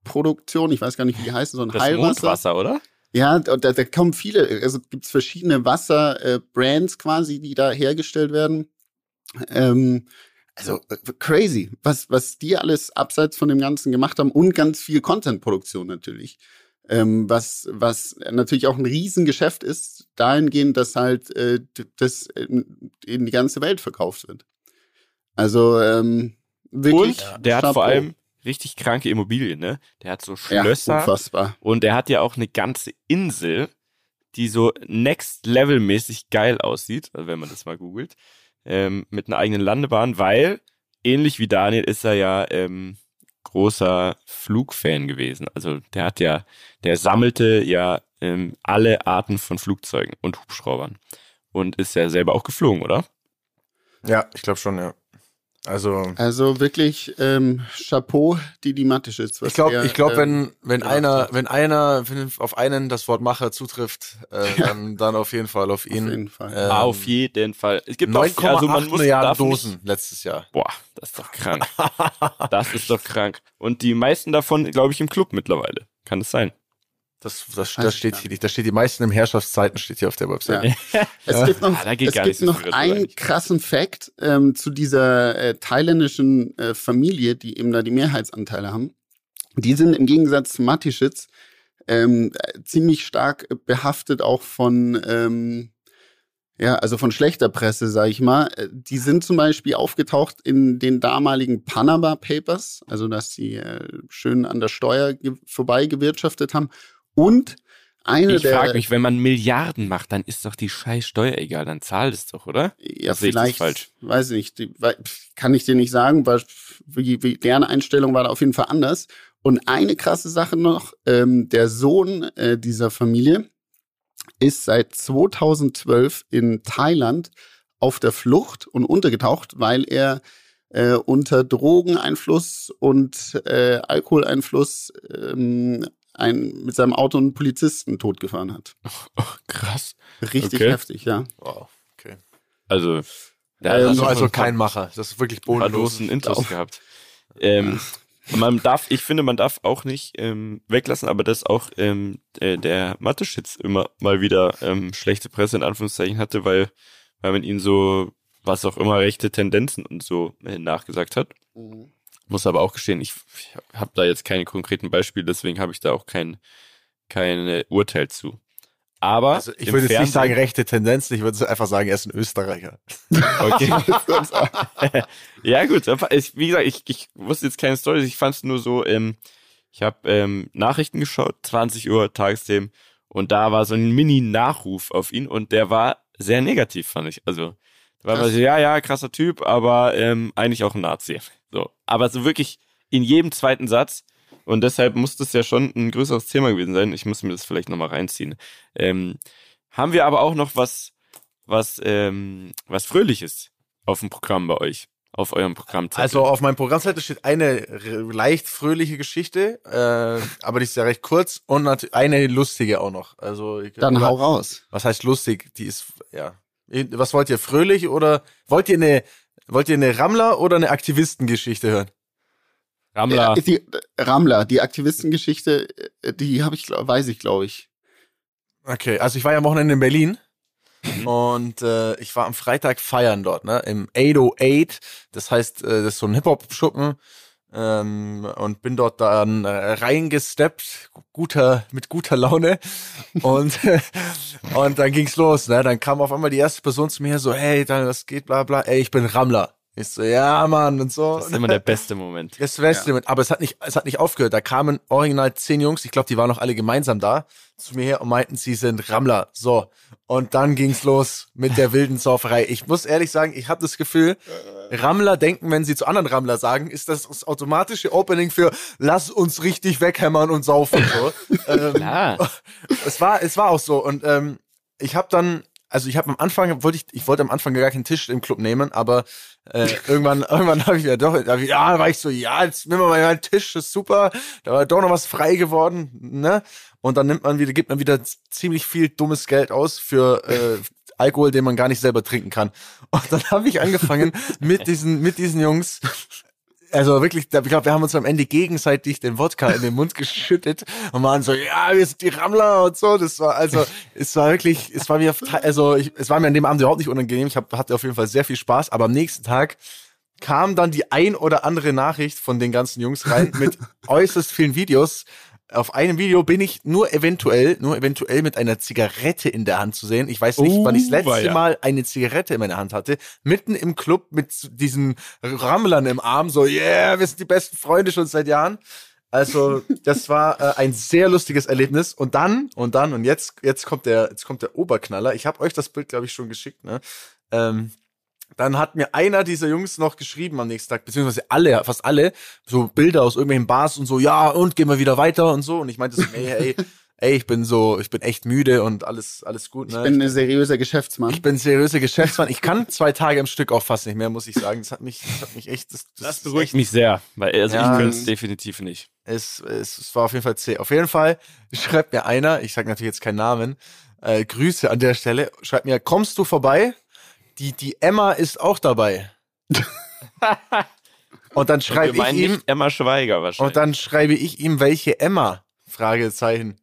Produktion, ich weiß gar nicht, wie die heißen, so ein Das Heilwasser. Mondwasser, oder? Ja, da, da kommen viele, also gibt's verschiedene Wasser-Brands quasi, die da hergestellt werden. Ähm, also äh, crazy, was, was die alles abseits von dem Ganzen gemacht haben und ganz viel Content-Produktion natürlich. Ähm, was, was natürlich auch ein Riesengeschäft ist, dahingehend, dass halt äh, das in, in die ganze Welt verkauft wird. Also ähm, wirklich. Und der hat Chapeau. vor allem richtig kranke Immobilien, ne? Der hat so ja, Schlösser unfassbar. und der hat ja auch eine ganze Insel, die so next level mäßig geil aussieht, also wenn man das mal googelt, ähm, mit einer eigenen Landebahn, weil ähnlich wie Daniel ist er ja ähm, großer Flugfan gewesen. Also der hat ja, der sammelte ja ähm, alle Arten von Flugzeugen und Hubschraubern und ist ja selber auch geflogen, oder? Ja, ich glaube schon, ja. Also Also wirklich ähm, Chapeau, die die Matischitz. was ich glaube, ich glaube, ähm, wenn wenn gemacht einer wenn einer wenn auf einen das Wort Macher zutrifft, äh, dann dann auf jeden Fall auf ihn. Auf jeden Fall. Ähm, Auf jeden Fall. Es gibt auch, 9,8 also man muss, Milliarden darf nicht- Dosen letztes Jahr. Boah, das ist doch krank. das ist doch krank. Und die meisten davon, glaube ich, im Club mittlerweile. Kann es sein? Das, das, das steht hier nicht. Da steht die meisten im Herrschaftszeiten steht hier auf der Website. Ja. *laughs* Es gibt noch, geht es gibt so noch einen eigentlich. krassen Fact ähm, zu dieser äh, thailändischen äh, Familie, die eben da die Mehrheitsanteile haben. Die sind im Gegensatz zu Matischitz ähm, äh, ziemlich stark behaftet auch von ähm, ja, also von schlechter Presse, sag ich mal. Äh, Die sind zum Beispiel aufgetaucht in den damaligen Panama Papers, also dass sie äh, schön an der Steuer ge vorbei gewirtschaftet haben. Und eine Ich der frage mich, wenn man Milliarden macht, dann ist doch die scheiß Steuer egal, dann zahlt es doch, oder? Ja, ich das vielleicht, falsch? weiß ich nicht, kann ich dir nicht sagen, weil deren Einstellung war da auf jeden Fall anders. Und eine krasse Sache noch, ähm, der Sohn äh, dieser Familie ist seit 2012 in Thailand auf der Flucht und untergetaucht, weil er äh, unter Drogeneinfluss und äh, Alkoholeinfluss ähm, ein, mit seinem Auto einen Polizisten totgefahren hat. *laughs* Oh, krass. Richtig Okay. heftig, ja. Wow, okay. Also, da Ähm, Also, also kein Macher. Das ist wirklich bodenlos. Dosen Intos gehabt. Ähm, man darf, ich finde, man darf auch nicht ähm, weglassen, aber dass auch ähm, äh, der Mathe-Schitz immer mal wieder ähm, schlechte Presse in Anführungszeichen hatte, weil, weil man ihm so, was auch immer, rechte Tendenzen und so äh, nachgesagt hat. Muss aber auch gestehen, ich, ich habe da jetzt keine konkreten Beispiele, deswegen habe ich da auch kein, kein Urteil zu. Aber Also ich würde jetzt nicht sagen rechte Tendenzen, ich würde einfach sagen, er ist ein Österreicher. Okay. *laughs* *laughs* ja, gut. Ich, wie gesagt, ich, ich wusste jetzt keine Story. Ich fand es nur so, ähm, ich habe ähm, Nachrichten geschaut, 20 Uhr Tagesthemen, und da war so ein Mini-Nachruf auf ihn und der war sehr negativ, fand ich. Also, Krass. man so, ja, ja, krasser Typ, aber ähm, eigentlich auch ein Nazi. So. Aber so wirklich in jedem zweiten Satz. Und deshalb muss das ja schon ein größeres Thema gewesen sein. Ich muss mir das vielleicht nochmal reinziehen. Ähm, haben wir aber auch noch was, was, ähm, was Fröhliches auf dem Programm bei euch? Auf eurem Programmzettel? Also auf meinem Programmzettel steht eine leicht fröhliche Geschichte, äh, aber die ist ja recht kurz und natürlich eine lustige auch noch. Also ich- Dann hau raus. Was heißt lustig? Die ist ja. Was wollt ihr fröhlich oder wollt ihr eine wollt ihr eine Rammler oder eine Aktivistengeschichte hören? Rammler. Äh, die, äh, Rammler, die Aktivistengeschichte, äh, die habe ich, weiß ich, glaube ich. Okay, also ich war ja am Wochenende in Berlin und äh, ich war am Freitag feiern dort, ne, im 808. Das heißt, äh, das ist so ein Hip-Hop-Schuppen ähm, und bin dort dann äh, reingesteppt, guter, mit guter Laune. Und *laughs* und dann ging's los, ne, dann kam auf einmal die erste Person zu mir so, hey, dann was geht, bla bla, ey, ich bin Rammler. Ich so, ja, Mann, und so. Das ist immer der beste Moment. Das Beste mit, aber es hat nicht, es hat nicht aufgehört. Da kamen original zehn Jungs, ich glaube, die waren noch alle gemeinsam da, zu mir her und meinten, sie sind Rammler. So. Und dann ging's los mit der wilden Sauferei. Ich muss ehrlich sagen, ich habe das Gefühl, Rammler denken, wenn sie zu anderen Rammler sagen, ist das das automatische Opening für lass uns richtig weghämmern und saufen. So. *laughs* ähm, Klar. es war, es war auch so. Und ähm, ich habe dann, also ich habe am Anfang, wollte ich, ich wollte am Anfang gar keinen Tisch im Club nehmen, aber äh, irgendwann, *laughs* irgendwann habe ich ja doch, ich, ja, war ich so, ja, jetzt nehmen wir mal einen Tisch, das ist super. Da war doch noch was frei geworden, ne? Und dann nimmt man wieder, gibt man wieder ziemlich viel dummes Geld aus für äh, Alkohol, den man gar nicht selber trinken kann. Und dann habe ich angefangen *laughs* mit diesen, mit diesen Jungs also wirklich, ich glaube, wir haben uns am Ende gegenseitig den Wodka in den Mund *laughs* geschüttet und waren so, ja, wir sind die Rammler und so. Das war also, es war wirklich, es war mir, also ich, es war mir an dem Abend überhaupt nicht unangenehm. Ich hab, hatte auf jeden Fall sehr viel Spaß, aber am nächsten Tag kam dann die ein oder andere Nachricht von den ganzen Jungs rein mit *laughs* äußerst vielen Videos. Auf einem Video bin ich nur eventuell, nur eventuell mit einer Zigarette in der Hand zu sehen. Ich weiß nicht, Oh, wann ich das letzte weia. Mal eine Zigarette in meiner Hand hatte. Mitten im Club mit diesen Rammlern im Arm, so, yeah, wir sind die besten Freunde schon seit Jahren. Also, *laughs* das war äh, ein sehr lustiges Erlebnis. Und dann, und dann, und jetzt, jetzt kommt der, jetzt kommt der Oberknaller. Ich habe euch das Bild, glaube ich, schon geschickt, ne? Ähm, dann hat mir einer dieser Jungs noch geschrieben am nächsten Tag, beziehungsweise alle, fast alle, so Bilder aus irgendwelchen Bars und so, ja, und gehen wir wieder weiter und so. Und ich meinte so, ey, ey, *laughs* ey, ich bin so, ich bin echt müde und alles, alles gut, ne? Ich bin ein seriöser Geschäftsmann. ich bin seriöser Geschäftsmann. Ich kann zwei Tage am Stück auch fast nicht mehr, muss ich sagen. Das hat mich, das hat mich echt, das, Das ist beruhigt echt- mich sehr, weil also Ja. ich könnte es definitiv nicht. Es, es, es war auf jeden Fall zäh. Auf jeden Fall *laughs* schreibt mir einer, ich sage natürlich jetzt keinen Namen, äh, Grüße an der Stelle, schreibt mir, kommst du vorbei? Die, die Emma ist auch dabei. *laughs* und dann schreibe ich ihm, Emma Schweiger wahrscheinlich. und dann schreibe ich ihm, welche Emma? Fragezeichen.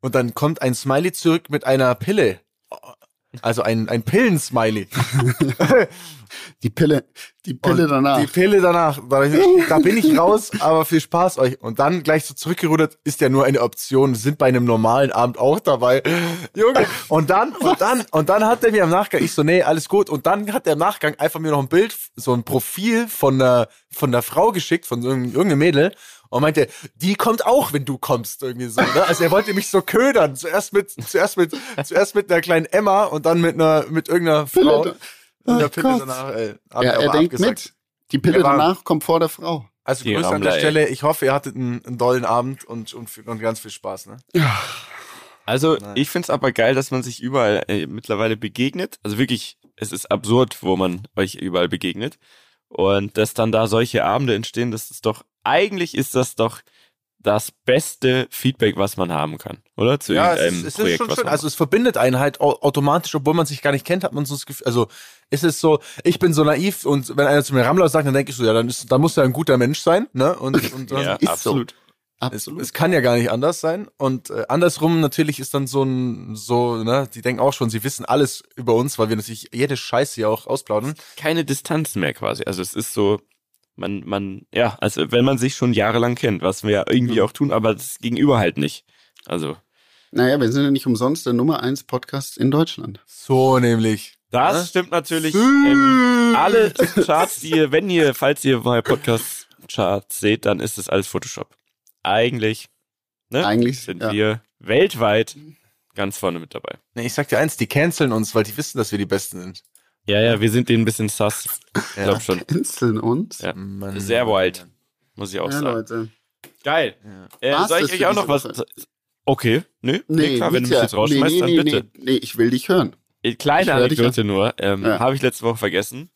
Und dann kommt ein Smiley zurück mit einer Pille. Also ein, ein Pillensmiley. *laughs* Die Pille, die Pille Und danach. Die Pille danach. Da bin ich raus, aber viel Spaß euch. Und dann gleich so zurückgerudert, ist ja nur eine Option, sind bei einem normalen Abend auch dabei. Junge. Und dann, und dann, und dann hat er mir im Nachgang, ich so, nee, alles gut. Und dann hat er im Nachgang einfach mir noch ein Bild, so ein Profil von der, von der Frau geschickt, von irgendeinem Mädel. Und meinte, die kommt auch, wenn du kommst, irgendwie so. Ne? Also er wollte mich so ködern. Zuerst mit, zuerst mit, zuerst mit einer kleinen Emma und dann mit einer, mit irgendeiner Frau. Pille. Mit der Oh Pille danach, ey. Ja, er aber denkt abgesagt. mit. Die Pille war- danach kommt vor der Frau. Also Die Grüße an Rammler, der ey. Stelle. Ich hoffe, ihr hattet einen, einen dollen Abend und, und, und ganz viel Spaß. Ne? Also Nein. ich find's aber geil, dass man sich überall äh, mittlerweile begegnet. Also wirklich, es ist absurd, wo man euch überall begegnet. Und dass dann da solche Abende entstehen, das ist doch, eigentlich ist das doch das beste Feedback, was man haben kann, oder? Zu Ja, es irgendeinem ist, es ist Projekt, schon was schön. man Also es verbindet einen halt au- automatisch, obwohl man sich gar nicht kennt, hat man so das Gefühl. Also ist es so, ich bin so naiv und wenn einer zu mir Rammler sagt, dann denke ich so, ja, dann ist, dann muss er ein guter Mensch sein, ne? Und, *laughs* und. Ja, ist so. absolut. Es, Absolut. es kann ja gar nicht anders sein. Und äh, andersrum natürlich ist dann so ein, so, ne, die denken auch schon, sie wissen alles über uns, weil wir natürlich jede Scheiße hier auch ausplaudern. Keine Distanz mehr quasi. Also es ist so, man, man, ja, also wenn man sich schon jahrelang kennt, was wir ja irgendwie auch tun, aber das Gegenüber halt nicht. Also Naja, wir sind ja nicht umsonst der Nummer eins Podcast in Deutschland. So nämlich. Das Ne? stimmt natürlich. Ähm, alle Charts, die ihr, wenn ihr, falls ihr mal Podcast-Charts seht, dann ist es alles Photoshop. Eigentlich ne, Eigentlich, sind ja. wir weltweit ganz vorne mit dabei. Nee, ich sag dir eins, die canceln uns, weil die wissen, dass wir die Besten sind. Ja, ja, wir sind denen ein bisschen sus. Ich glaube schon. Canceln uns. Ja. Mann. Sehr wild. Muss ich auch Ja, sagen. Leute. Geil. Äh, War's soll ich euch auch noch was? Woche? Okay, nö, nee, klar, wenn du mich jetzt rausschmeißt, nee, dann nee, bitte. Nee, nee, ich will dich hören. Äh, Kleine Anekdote nur, ähm, Ja. habe ich letzte Woche vergessen.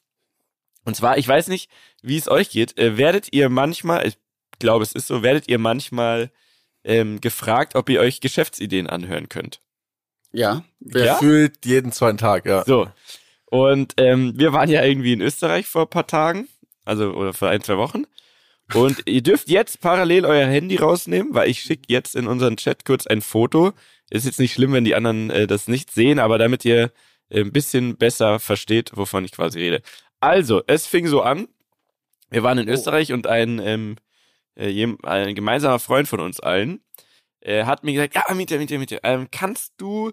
Und zwar, ich weiß nicht, wie es euch geht. Äh, werdet ihr manchmal, ich glaube, es ist so, werdet ihr manchmal ähm, gefragt, ob ihr euch Geschäftsideen anhören könnt? Ja. Wer, Ja? Gefühlt jeden zweiten Tag, ja. So. Und ähm, wir waren ja irgendwie in Österreich vor ein paar Tagen, also oder vor ein, zwei Wochen. Und ihr dürft jetzt parallel euer Handy rausnehmen, weil ich schicke jetzt in unseren Chat kurz ein Foto. Ist jetzt nicht schlimm, wenn die anderen äh, das nicht sehen, aber damit ihr äh, ein bisschen besser versteht, wovon ich quasi rede. Also, es fing so an. Wir waren in Oh. Österreich und ein, ähm, äh, ein gemeinsamer Freund von uns allen äh, hat mir gesagt, ja, Miete, Miete, Miete, ähm, kannst du,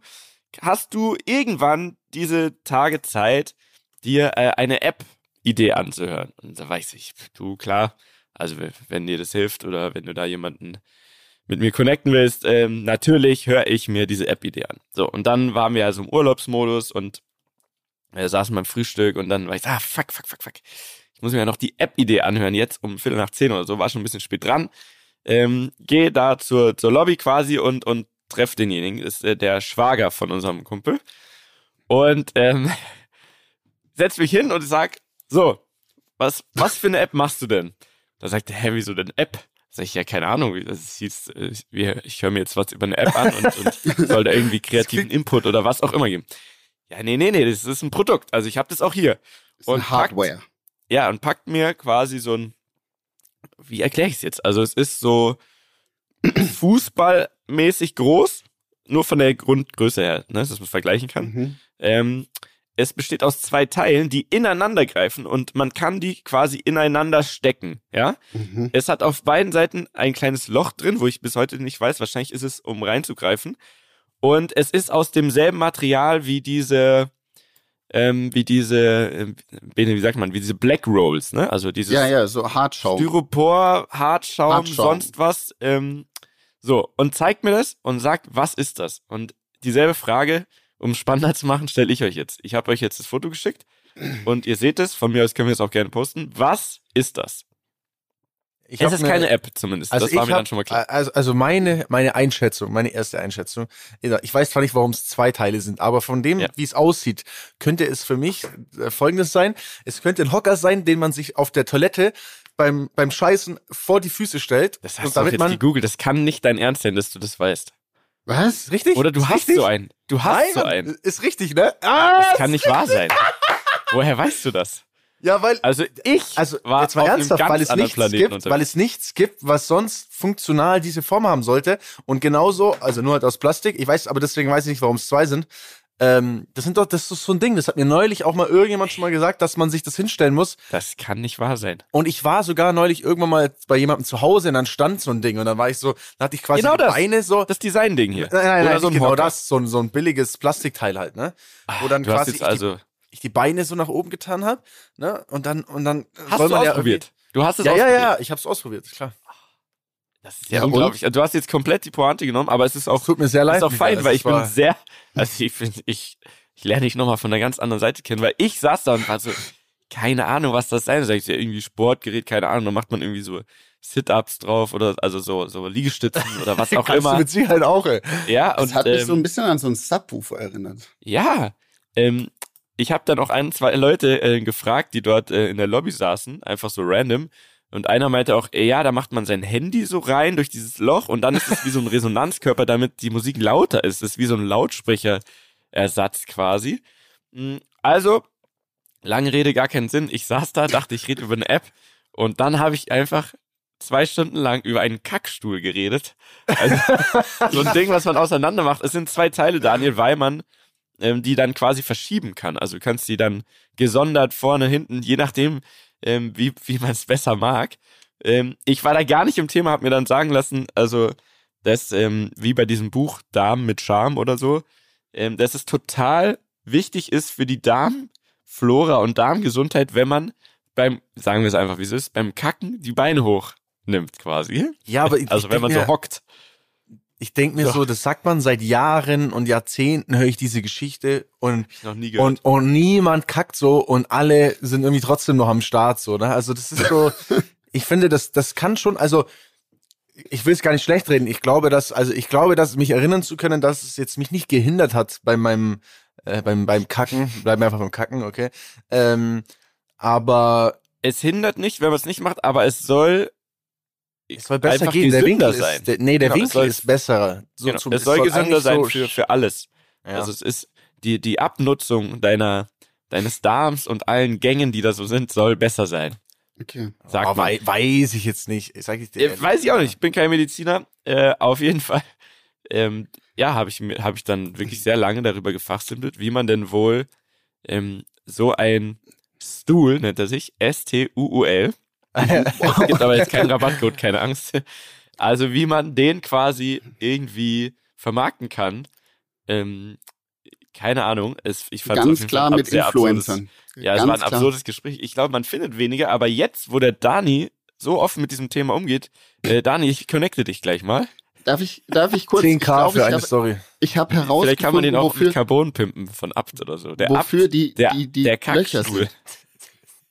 hast du irgendwann diese Tage Zeit, dir äh, eine App-Idee anzuhören? Und da weiß ich, du, klar, also wenn dir das hilft oder wenn du da jemanden mit mir connecten willst, ähm, natürlich höre ich mir diese App-Idee an. So, und dann waren wir also im Urlaubsmodus und äh, saßen beim Frühstück und dann war ich, ah, fuck, fuck, fuck, fuck. Ich muss mir ja noch die App-Idee anhören, jetzt um Viertel nach zehn oder so, war schon ein bisschen spät dran. Ähm, geh da zur, zur Lobby quasi und, und treff denjenigen, das ist äh, der Schwager von unserem Kumpel. Und ähm, *laughs* setz mich hin und sag, so, was, was für eine App machst du denn? Da sagt er, hä, wieso denn App? Sag ich, ja, keine Ahnung, wie das hieß, äh, ich höre mir jetzt was über eine App an und, und *laughs* soll da irgendwie kreativen Input oder was auch immer geben. Ja, nee, nee, nee, das ist ein Produkt. Also ich habe das auch hier. ein Und packt- Hardware. Ja, und packt mir quasi so ein wie erkläre ich es jetzt? Also es ist so *clears throat* fußballmäßig groß, nur von der Grundgröße her, ne, dass man es vergleichen kann. Mhm. Ähm, es besteht aus zwei Teilen, die ineinander greifen und man kann die quasi ineinander stecken, ja? Mhm. Es hat auf beiden Seiten ein kleines Loch drin, wo ich bis heute nicht weiß, wahrscheinlich ist es, um reinzugreifen. Und es ist aus demselben Material wie diese, ähm, wie diese, äh, wie sagt man, wie diese Black Rolls, ne? Also dieses Ja, ja, so Hartschaum. Styropor, Hartschaum, Hartschaum. sonst was. Ähm, so, und zeigt mir das und sagt, was ist das? Und dieselbe Frage, um spannender zu machen, stelle ich euch jetzt. Ich habe euch jetzt das Foto geschickt und ihr seht es, von mir aus können wir es auch gerne posten. Was ist das? Ich es ist eine- keine App zumindest, Also das war mir hab, dann schon mal klar. Also, also meine, meine Einschätzung, meine erste Einschätzung, ich weiß zwar nicht, warum es zwei Teile sind, aber von dem, Ja. wie es aussieht, könnte es für mich äh, folgendes sein. Es könnte ein Hocker sein, den man sich auf der Toilette beim, beim Scheißen vor die Füße stellt. Das hast du damit jetzt man, gegoogelt, das kann nicht dein Ernst sein, dass du das weißt. Was? richtig? Oder du Ist hast richtig? so einen. Du hast Nein, so einen. ist richtig, ne? Ah, Das kann nicht wahr sein. *laughs* Woher weißt du das? Ja, weil, Also ich also war jetzt mal ernsthaft, weil es nichts Planeten gibt, unterwegs. weil es nichts gibt, was sonst funktional diese Form haben sollte und genauso, also nur halt aus Plastik. Ich weiß, aber deswegen weiß ich nicht, warum es zwei sind. Ähm, das sind doch, das ist so ein Ding. Das hat mir neulich auch mal irgendjemand schon mal gesagt, dass man sich das hinstellen muss. Das kann nicht wahr sein. Und ich war sogar neulich irgendwann mal bei jemandem zu Hause und dann stand so ein Ding und dann war ich so, da hatte ich quasi Genau die das. Beine so. Das Design-Ding hier. nein, nein, Oder nein, so ein genau das, so ein, so ein billiges Plastikteil halt, ne? Wo dann Du hast quasi jetzt ich, also. Ich die Beine so nach oben getan habe, ne? Und dann und dann Hast soll du man ja ausprobiert? Du hast es Ja, ja, ausprobiert. ja, ich hab's ausprobiert, klar. Das ist ja, Ja, und? unglaublich. Du hast jetzt komplett die Pointe genommen, aber es ist auch, Tut mir sehr leid. ist auch Michael. fein, weil ich bin sehr, also ich finde, ich, ich lerne dich nochmal von der ganz anderen Seite kennen, weil ich saß da und war so, keine Ahnung, was das sein soll. Ich so, ja, irgendwie Sportgerät, keine Ahnung, dann macht man irgendwie so Sit-Ups drauf oder, also so, so Liegestützen oder was *laughs* auch Kannst du immer. mit Sicherheit auch, ey. Ja, Das und, hat mich ähm, so ein bisschen an so einen Subwoofer erinnert. Ja, ähm, ich habe dann auch ein, zwei Leute äh, gefragt, die dort äh, in der Lobby saßen, einfach so random. Und einer meinte auch, äh, ja, da macht man sein Handy so rein durch dieses Loch und dann ist es wie so ein *laughs* Resonanzkörper, damit die Musik lauter ist. Das ist wie so ein Lautsprecherersatz quasi. Mm, Also, lange Rede, gar keinen Sinn. Ich saß da, dachte, ich rede über eine App und dann habe ich einfach zwei Stunden lang über einen Kackstuhl geredet. Also, so ein Ding, was man auseinander macht. Es sind zwei Teile, Daniel, weil man ähm, die dann quasi verschieben kann. Also du kannst die dann gesondert vorne, hinten, je nachdem, ähm, wie, wie man es besser mag. Ähm, ich war da gar nicht im Thema, habe mir dann sagen lassen, also das, ähm, wie bei diesem Buch Darm mit Charme oder so, ähm, dass es total wichtig ist für die Darmflora und Darmgesundheit, wenn man beim, sagen wir es einfach, wie es ist, beim Kacken die Beine hoch nimmt quasi. Ja, aber ich, Also wenn man so hockt. Ich denke mir Ja. so, das sagt man seit Jahren und Jahrzehnten höre ich diese Geschichte und und und niemand kackt so und alle sind irgendwie trotzdem noch am Start so, ne? Also das ist so *laughs* ich finde das das kann schon also ich will es gar nicht schlecht reden. Ich glaube, dass also ich glaube, dass mich erinnern zu können, dass es jetzt mich nicht gehindert hat bei meinem äh, beim beim Kacken, *laughs* bleiben wir einfach beim Kacken, okay? Ähm, aber es hindert nicht, wenn man es nicht macht, aber es soll es soll besser einfach gehen. Der gesünder Winkel sein. ist, der, nee, der Genau, Winkel soll- ist besser. So genau, zum- es soll gesünder eigentlich sein so für, für alles. Ja. Also es ist die, die Abnutzung deiner, deines Darms und allen Gängen, die da so sind, soll besser sein. Okay. Sagt Oh, wei weiß ich jetzt nicht. Sag ich dir. Ehrlich. weiß ich auch nicht, ich bin kein Mediziner. Äh, auf jeden Fall, ähm, ja, habe ich, hab ich dann wirklich sehr lange darüber gefachsimpelt, wie man denn wohl ähm, so ein Stuhl, nennt er sich, S-T-U-U-L, es gibt aber jetzt keinen *laughs* Rabattcode, keine Angst. Also wie man den quasi irgendwie vermarkten kann, ähm, keine Ahnung. Es, ich fand Ganz klar mit Influencern. Ja, es Ganz war ein klar. absurdes Gespräch. Ich glaube, man findet weniger, aber jetzt, wo der Dani so offen mit diesem Thema umgeht, äh, Dani, ich connecte dich gleich mal. Darf ich, darf ich kurz, 10k ich glaube, für ich eine habe Story. ich hab Vielleicht kann man herausgefunden, den auch wofür, mit Carbon pimpen von Abt oder so. Der wofür Abt, die, der, die, die der Löcher sind.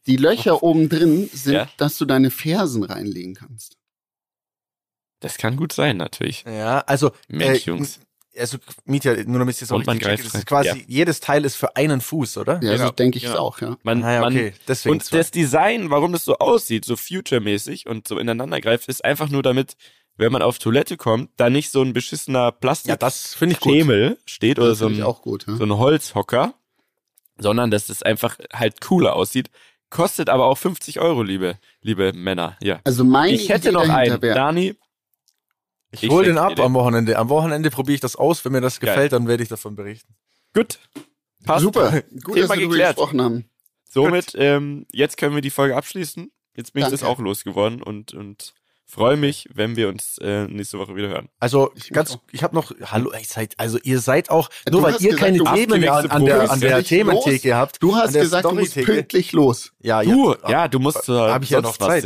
Die Löcher oben drin sind, Ja. dass du deine Fersen reinlegen kannst. Das kann gut sein, natürlich. Ja, also Mensch, äh, Jungs. Also Mietja, nur damit ich das auch Und man greift das ist rein. quasi Ja. jedes Teil ist für einen Fuß, oder? Ja, Genau, so denke ich genau. es auch, ja. Man, Ah, ja, man, okay. Deswegen Und das Design, warum das so aussieht, so future-mäßig und so ineinander greift, ist einfach nur damit, wenn man auf Toilette kommt, da nicht so ein beschissener ja, das finde ich gut. Plastikschemel steht oder Das so ein, gut. Ja? so ein Holzhocker, sondern dass es einfach halt cooler aussieht. Kostet aber auch 50 Euro, liebe, liebe Männer. Ja. Also meine Ich hätte Idee noch einen. wär- Dani, Ich, Ich hol den ab am Wochenende. Am Wochenende probiere ich das aus. Wenn mir das Geil. gefällt, dann werde ich davon berichten. gut. Passt. Super, *laughs* gut, Thema dass wir geklärt. gesprochen haben. Somit, ähm, jetzt können wir die Folge abschließen. Jetzt bin ich das Danke. auch losgeworden und, und freue mich, wenn wir uns äh, nächste Woche wieder hören. Also Ich ganz, ich habe noch, hallo, ihr seid, also ihr seid auch, Du nur weil ihr gesagt, keine Themen an, an der, an der Thementheke habt. Du hast gesagt, du musst pünktlich los. Ja, Du, ja, ja, du musst zur hab ich ja noch Zeit.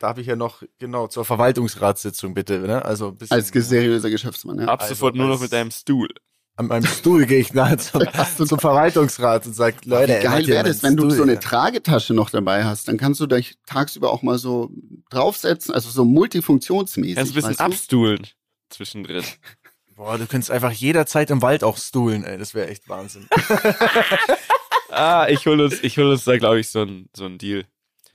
Da habe ich ja noch, genau, zur Verwaltungsratssitzung bitte, ne? Also ein bisschen, Als seriöser Geschäftsmann, ja. Ab Also, sofort nur noch mit deinem Stuhl. An meinem Stuhl gehe ich nachher zum, *laughs* zum Verwaltungsrat und sag, Leute, Wie geil wäre das, wenn du Stuhl so eine? Tragetasche noch dabei hast. Dann kannst du dich tagsüber auch mal so draufsetzen, also so multifunktionsmäßig. Kannst ein bisschen du? abstuhlen zwischendrin. Boah, du könntest einfach jederzeit im Wald auch stuhlen, ey, das wäre echt Wahnsinn. *laughs* ah, ich hol uns, ich hol uns da, glaube ich, so ein, so ein Deal.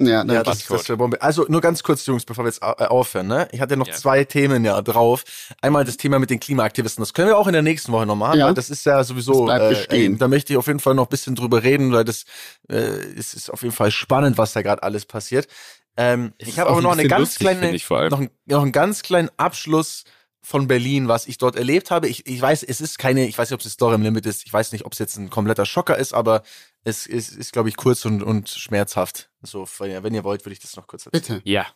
Ja, Ja, das das, wäre Bombe. Also nur ganz kurz, Jungs, bevor wir jetzt äh, aufhören. Ne? Ich hatte noch Ja. zwei Themen ja drauf. Einmal das Thema mit den Klimaaktivisten. Das können wir auch in der nächsten Woche noch machen, Ja. weil das ist ja sowieso. Das bleibt bestehen. da möchte ich auf jeden Fall noch ein bisschen drüber reden, weil das äh, es ist auf jeden Fall spannend, was da gerade alles passiert. Ähm, ich ist habe auch aber ein noch eine ganz lustig, kleine, noch, ein, noch einen ganz kleinen Abschluss von Berlin, was ich dort erlebt habe. Ich, ich weiß, es ist keine, ich weiß nicht, ob es Story im Limit ist. Ich weiß nicht, ob es jetzt ein kompletter Schocker ist, aber es ist, ist glaube ich, kurz und, und schmerzhaft. So, wenn ihr, wenn ihr wollt, würde ich das noch kurz erzählen. bitte. Ja.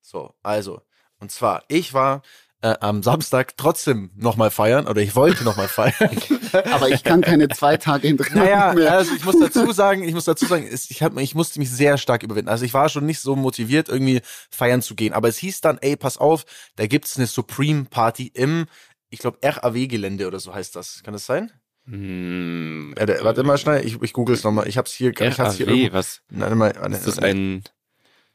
So, also, und zwar, ich war äh, am Samstag trotzdem nochmal feiern, oder ich wollte nochmal feiern. *laughs* Aber ich kann keine zwei Tage hintereinander naja, mehr. also ich muss dazu sagen, ich muss dazu sagen, es- ich, hab, ich musste mich sehr stark überwinden. Also ich war schon nicht so motiviert, irgendwie feiern zu gehen. Aber es hieß dann, ey, pass auf, da gibt's eine Supreme Party im, ich glaube, RAW-Gelände oder so heißt das. Kann das sein? Hm, Äh, warte mal schnell, ich, ich google es nochmal. Ich hab's hier, ich hab's hier irgendwo. was? Warte mal, warte, Ist das ein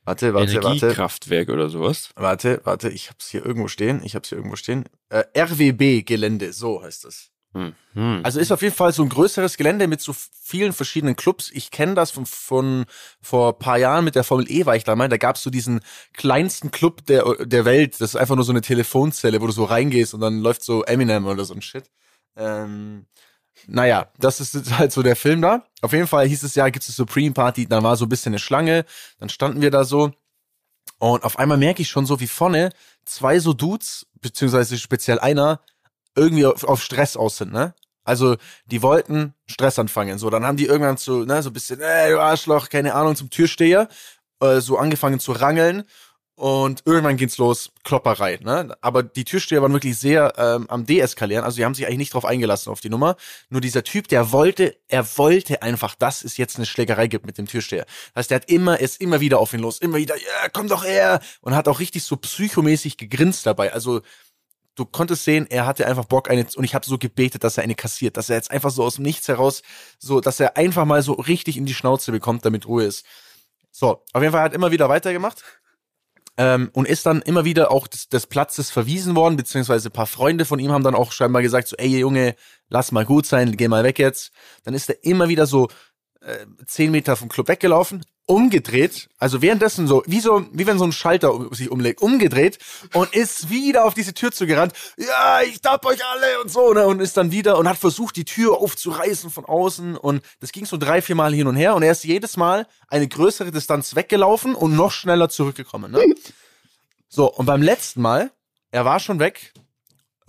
warte, warte, warte. Energiekraftwerk oder sowas? Warte, warte, ich hab's hier irgendwo stehen. Ich hab's hier irgendwo stehen. Äh, RWB-Gelände, so heißt es. Hm. Hm. Also ist auf jeden Fall so ein größeres Gelände mit so vielen verschiedenen Clubs. Ich kenne das von, von vor ein paar Jahren mit der Formel E war ich da mal. Da gab's so diesen kleinsten Club der, der Welt. Das ist einfach nur so eine Telefonzelle, wo du so reingehst und dann läuft so Eminem oder so ein Shit. Ähm, naja, das ist halt so der Film da. Auf jeden Fall hieß es ja, gibt's eine Supreme Party, da war so ein bisschen eine Schlange, dann standen wir da so und auf einmal merke ich schon so, wie vorne zwei so Dudes, beziehungsweise speziell einer, irgendwie auf, auf Stress aus sind, ne? Also, die wollten Stress anfangen. So, dann haben die irgendwann so, ne, so ein bisschen, ey, du Arschloch, keine Ahnung, zum Türsteher, äh, so angefangen zu rangeln. Und irgendwann geht's los, Klopperei, ne? Aber die Türsteher waren wirklich sehr ähm, am Deeskalieren. Also die haben sich eigentlich nicht drauf eingelassen auf die Nummer. Nur dieser Typ, der wollte, er wollte einfach, dass es jetzt eine Schlägerei gibt mit dem Türsteher. Das heißt, der hat immer, ist immer wieder auf ihn los, immer wieder, ja, komm doch her! Und hat auch richtig so psychomäßig gegrinst dabei. Also du konntest sehen, er hatte einfach Bock eine und ich habe so gebetet, dass er eine kassiert, dass er jetzt einfach so aus dem Nichts heraus so, dass er einfach mal so richtig in die Schnauze bekommt, damit Ruhe ist. So, auf jeden Fall hat er immer wieder weitergemacht. Ähm, und ist dann immer wieder auch des, des Platzes verwiesen worden, beziehungsweise ein paar Freunde von ihm haben dann auch scheinbar gesagt, so, ey Junge, lass mal gut sein, geh mal weg jetzt. Dann ist er immer wieder so äh, zehn Meter vom Club weggelaufen, umgedreht, also währenddessen so, wie so, wie wenn so ein Schalter um- sich umlegt, umgedreht und ist wieder auf diese Tür zugerannt. Ja, ich tapp euch alle und so, ne, und ist dann wieder und hat versucht, die Tür aufzureißen von außen und das ging so drei, vier Mal hin und her und er ist jedes Mal eine größere Distanz weggelaufen und noch schneller zurückgekommen, ne. So, und beim letzten Mal, er war schon weg,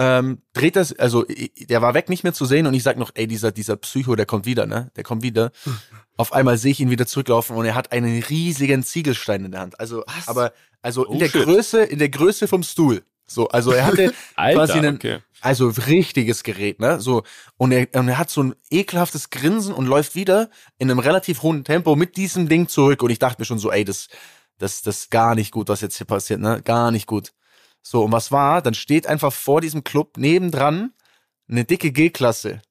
ähm, dreht das, also der war weg, nicht mehr zu sehen und ich sag noch, ey, dieser, dieser Psycho, der kommt wieder, ne? Der kommt wieder. *laughs* Auf einmal sehe ich ihn wieder zurücklaufen und er hat einen riesigen Ziegelstein in der Hand. Also, Was? aber, also Oh, in der shit. Größe, in der Größe vom Stuhl. So, also er hatte *laughs* Alter, quasi einen, okay. also richtiges Gerät, ne? So und er, und er hat so ein ekelhaftes Grinsen und läuft wieder in einem relativ hohen Tempo mit diesem Ding zurück und ich dachte mir schon so, ey, das das das ist gar nicht gut, was jetzt hier passiert, ne? Gar nicht gut. So und was war? Dann steht einfach vor diesem Club nebendran eine dicke G-Klasse.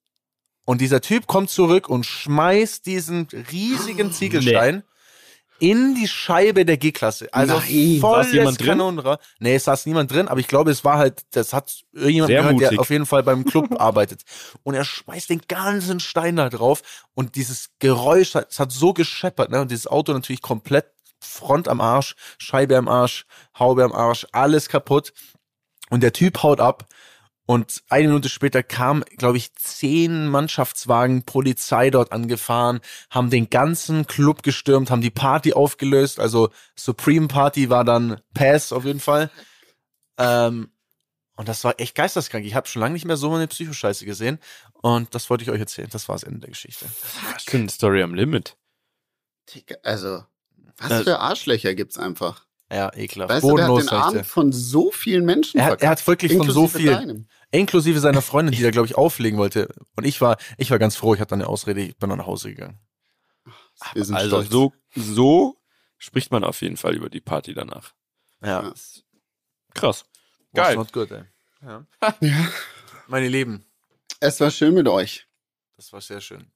Und dieser Typ kommt zurück und schmeißt diesen riesigen *gasps* Ziegelstein in die Scheibe der G-Klasse. Also Nein, volles saß jemand drin? Nee, es saß niemand drin, aber ich glaube, es war halt, das hat irgendjemand Sehr gehört, mutig. der auf jeden Fall beim Club *laughs* arbeitet. Und er schmeißt den ganzen Stein da drauf und dieses Geräusch, es hat so gescheppert, ne? Und dieses Auto natürlich komplett Front am Arsch, Scheibe am Arsch, Haube am Arsch, alles kaputt. Und der Typ haut ab Und eine Minute später kam, glaube ich, zehn Mannschaftswagen Polizei dort angefahren, haben den ganzen Club gestürmt, haben die Party aufgelöst. Also Supreme Party war dann Pass auf jeden Fall. Ähm, und das war echt geisteskrank. Ich habe schon lange nicht mehr so eine Psychoscheiße gesehen. Und das wollte ich euch erzählen. Das war das Ende der Geschichte. Eine Story am Limit. Also, was für Arschlöcher gibt's einfach. Ja, ekelhaft. Weißt du, der hat den dir. von so vielen Menschen Er hat, er hat wirklich von so inklusive viel, deinem. inklusive seiner Freundin, die *laughs* da, glaube ich, auflegen wollte. Und ich war, ich war ganz froh, ich hatte eine Ausrede, ich bin dann nach Hause gegangen. Wir sind Also stolz. so, so spricht man auf jeden Fall über die Party danach. Ja. Ja. Krass. Was Geil. not good, ey. Ja. *laughs* Ja. Meine Lieben, Es war schön mit euch. das war sehr schön.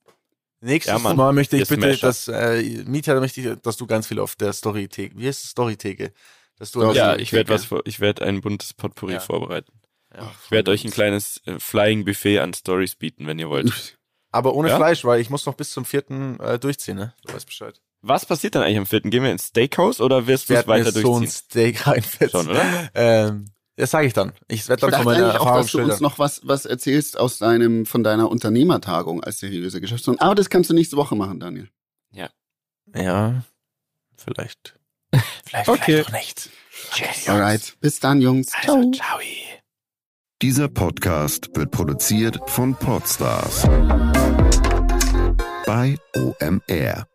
Nächstes Ja. Mal möchte ich bitte, dass, äh, Mietja möchte ich, dass du ganz viel auf der Storytheke, wie heißt es, Storytheke? Dass du Ja, ich werde was, ich werde ein buntes Potpourri Ja. vorbereiten. Ja. Ich werde euch ein kleines äh, Flying Buffet an Stories bieten, wenn ihr wollt. Aber ohne Ja? Fleisch, weil ich muss noch bis zum vierten äh, durchziehen, ne? Du weißt Bescheid. Was passiert dann eigentlich am vierten? Gehen wir ins Steakhouse oder wirst du es Werd mir weiter so ein durchziehen? Steak reinfetzen. Schon, oder? Ähm, das sage ich dann. Ich werde Ich dann dachte von meiner auch, dass du uns noch was, was erzählst aus deinem, von deiner Unternehmertagung als seriöse Geschäftsführer. Aber das kannst du nächste Woche machen, Daniel. Ja, vielleicht. vielleicht, Okay. vielleicht auch nicht. Tschüss. Alright. Bis dann, Jungs. Also, Ciao. ciao. Dieser Podcast wird produziert von Podstars bei OMR.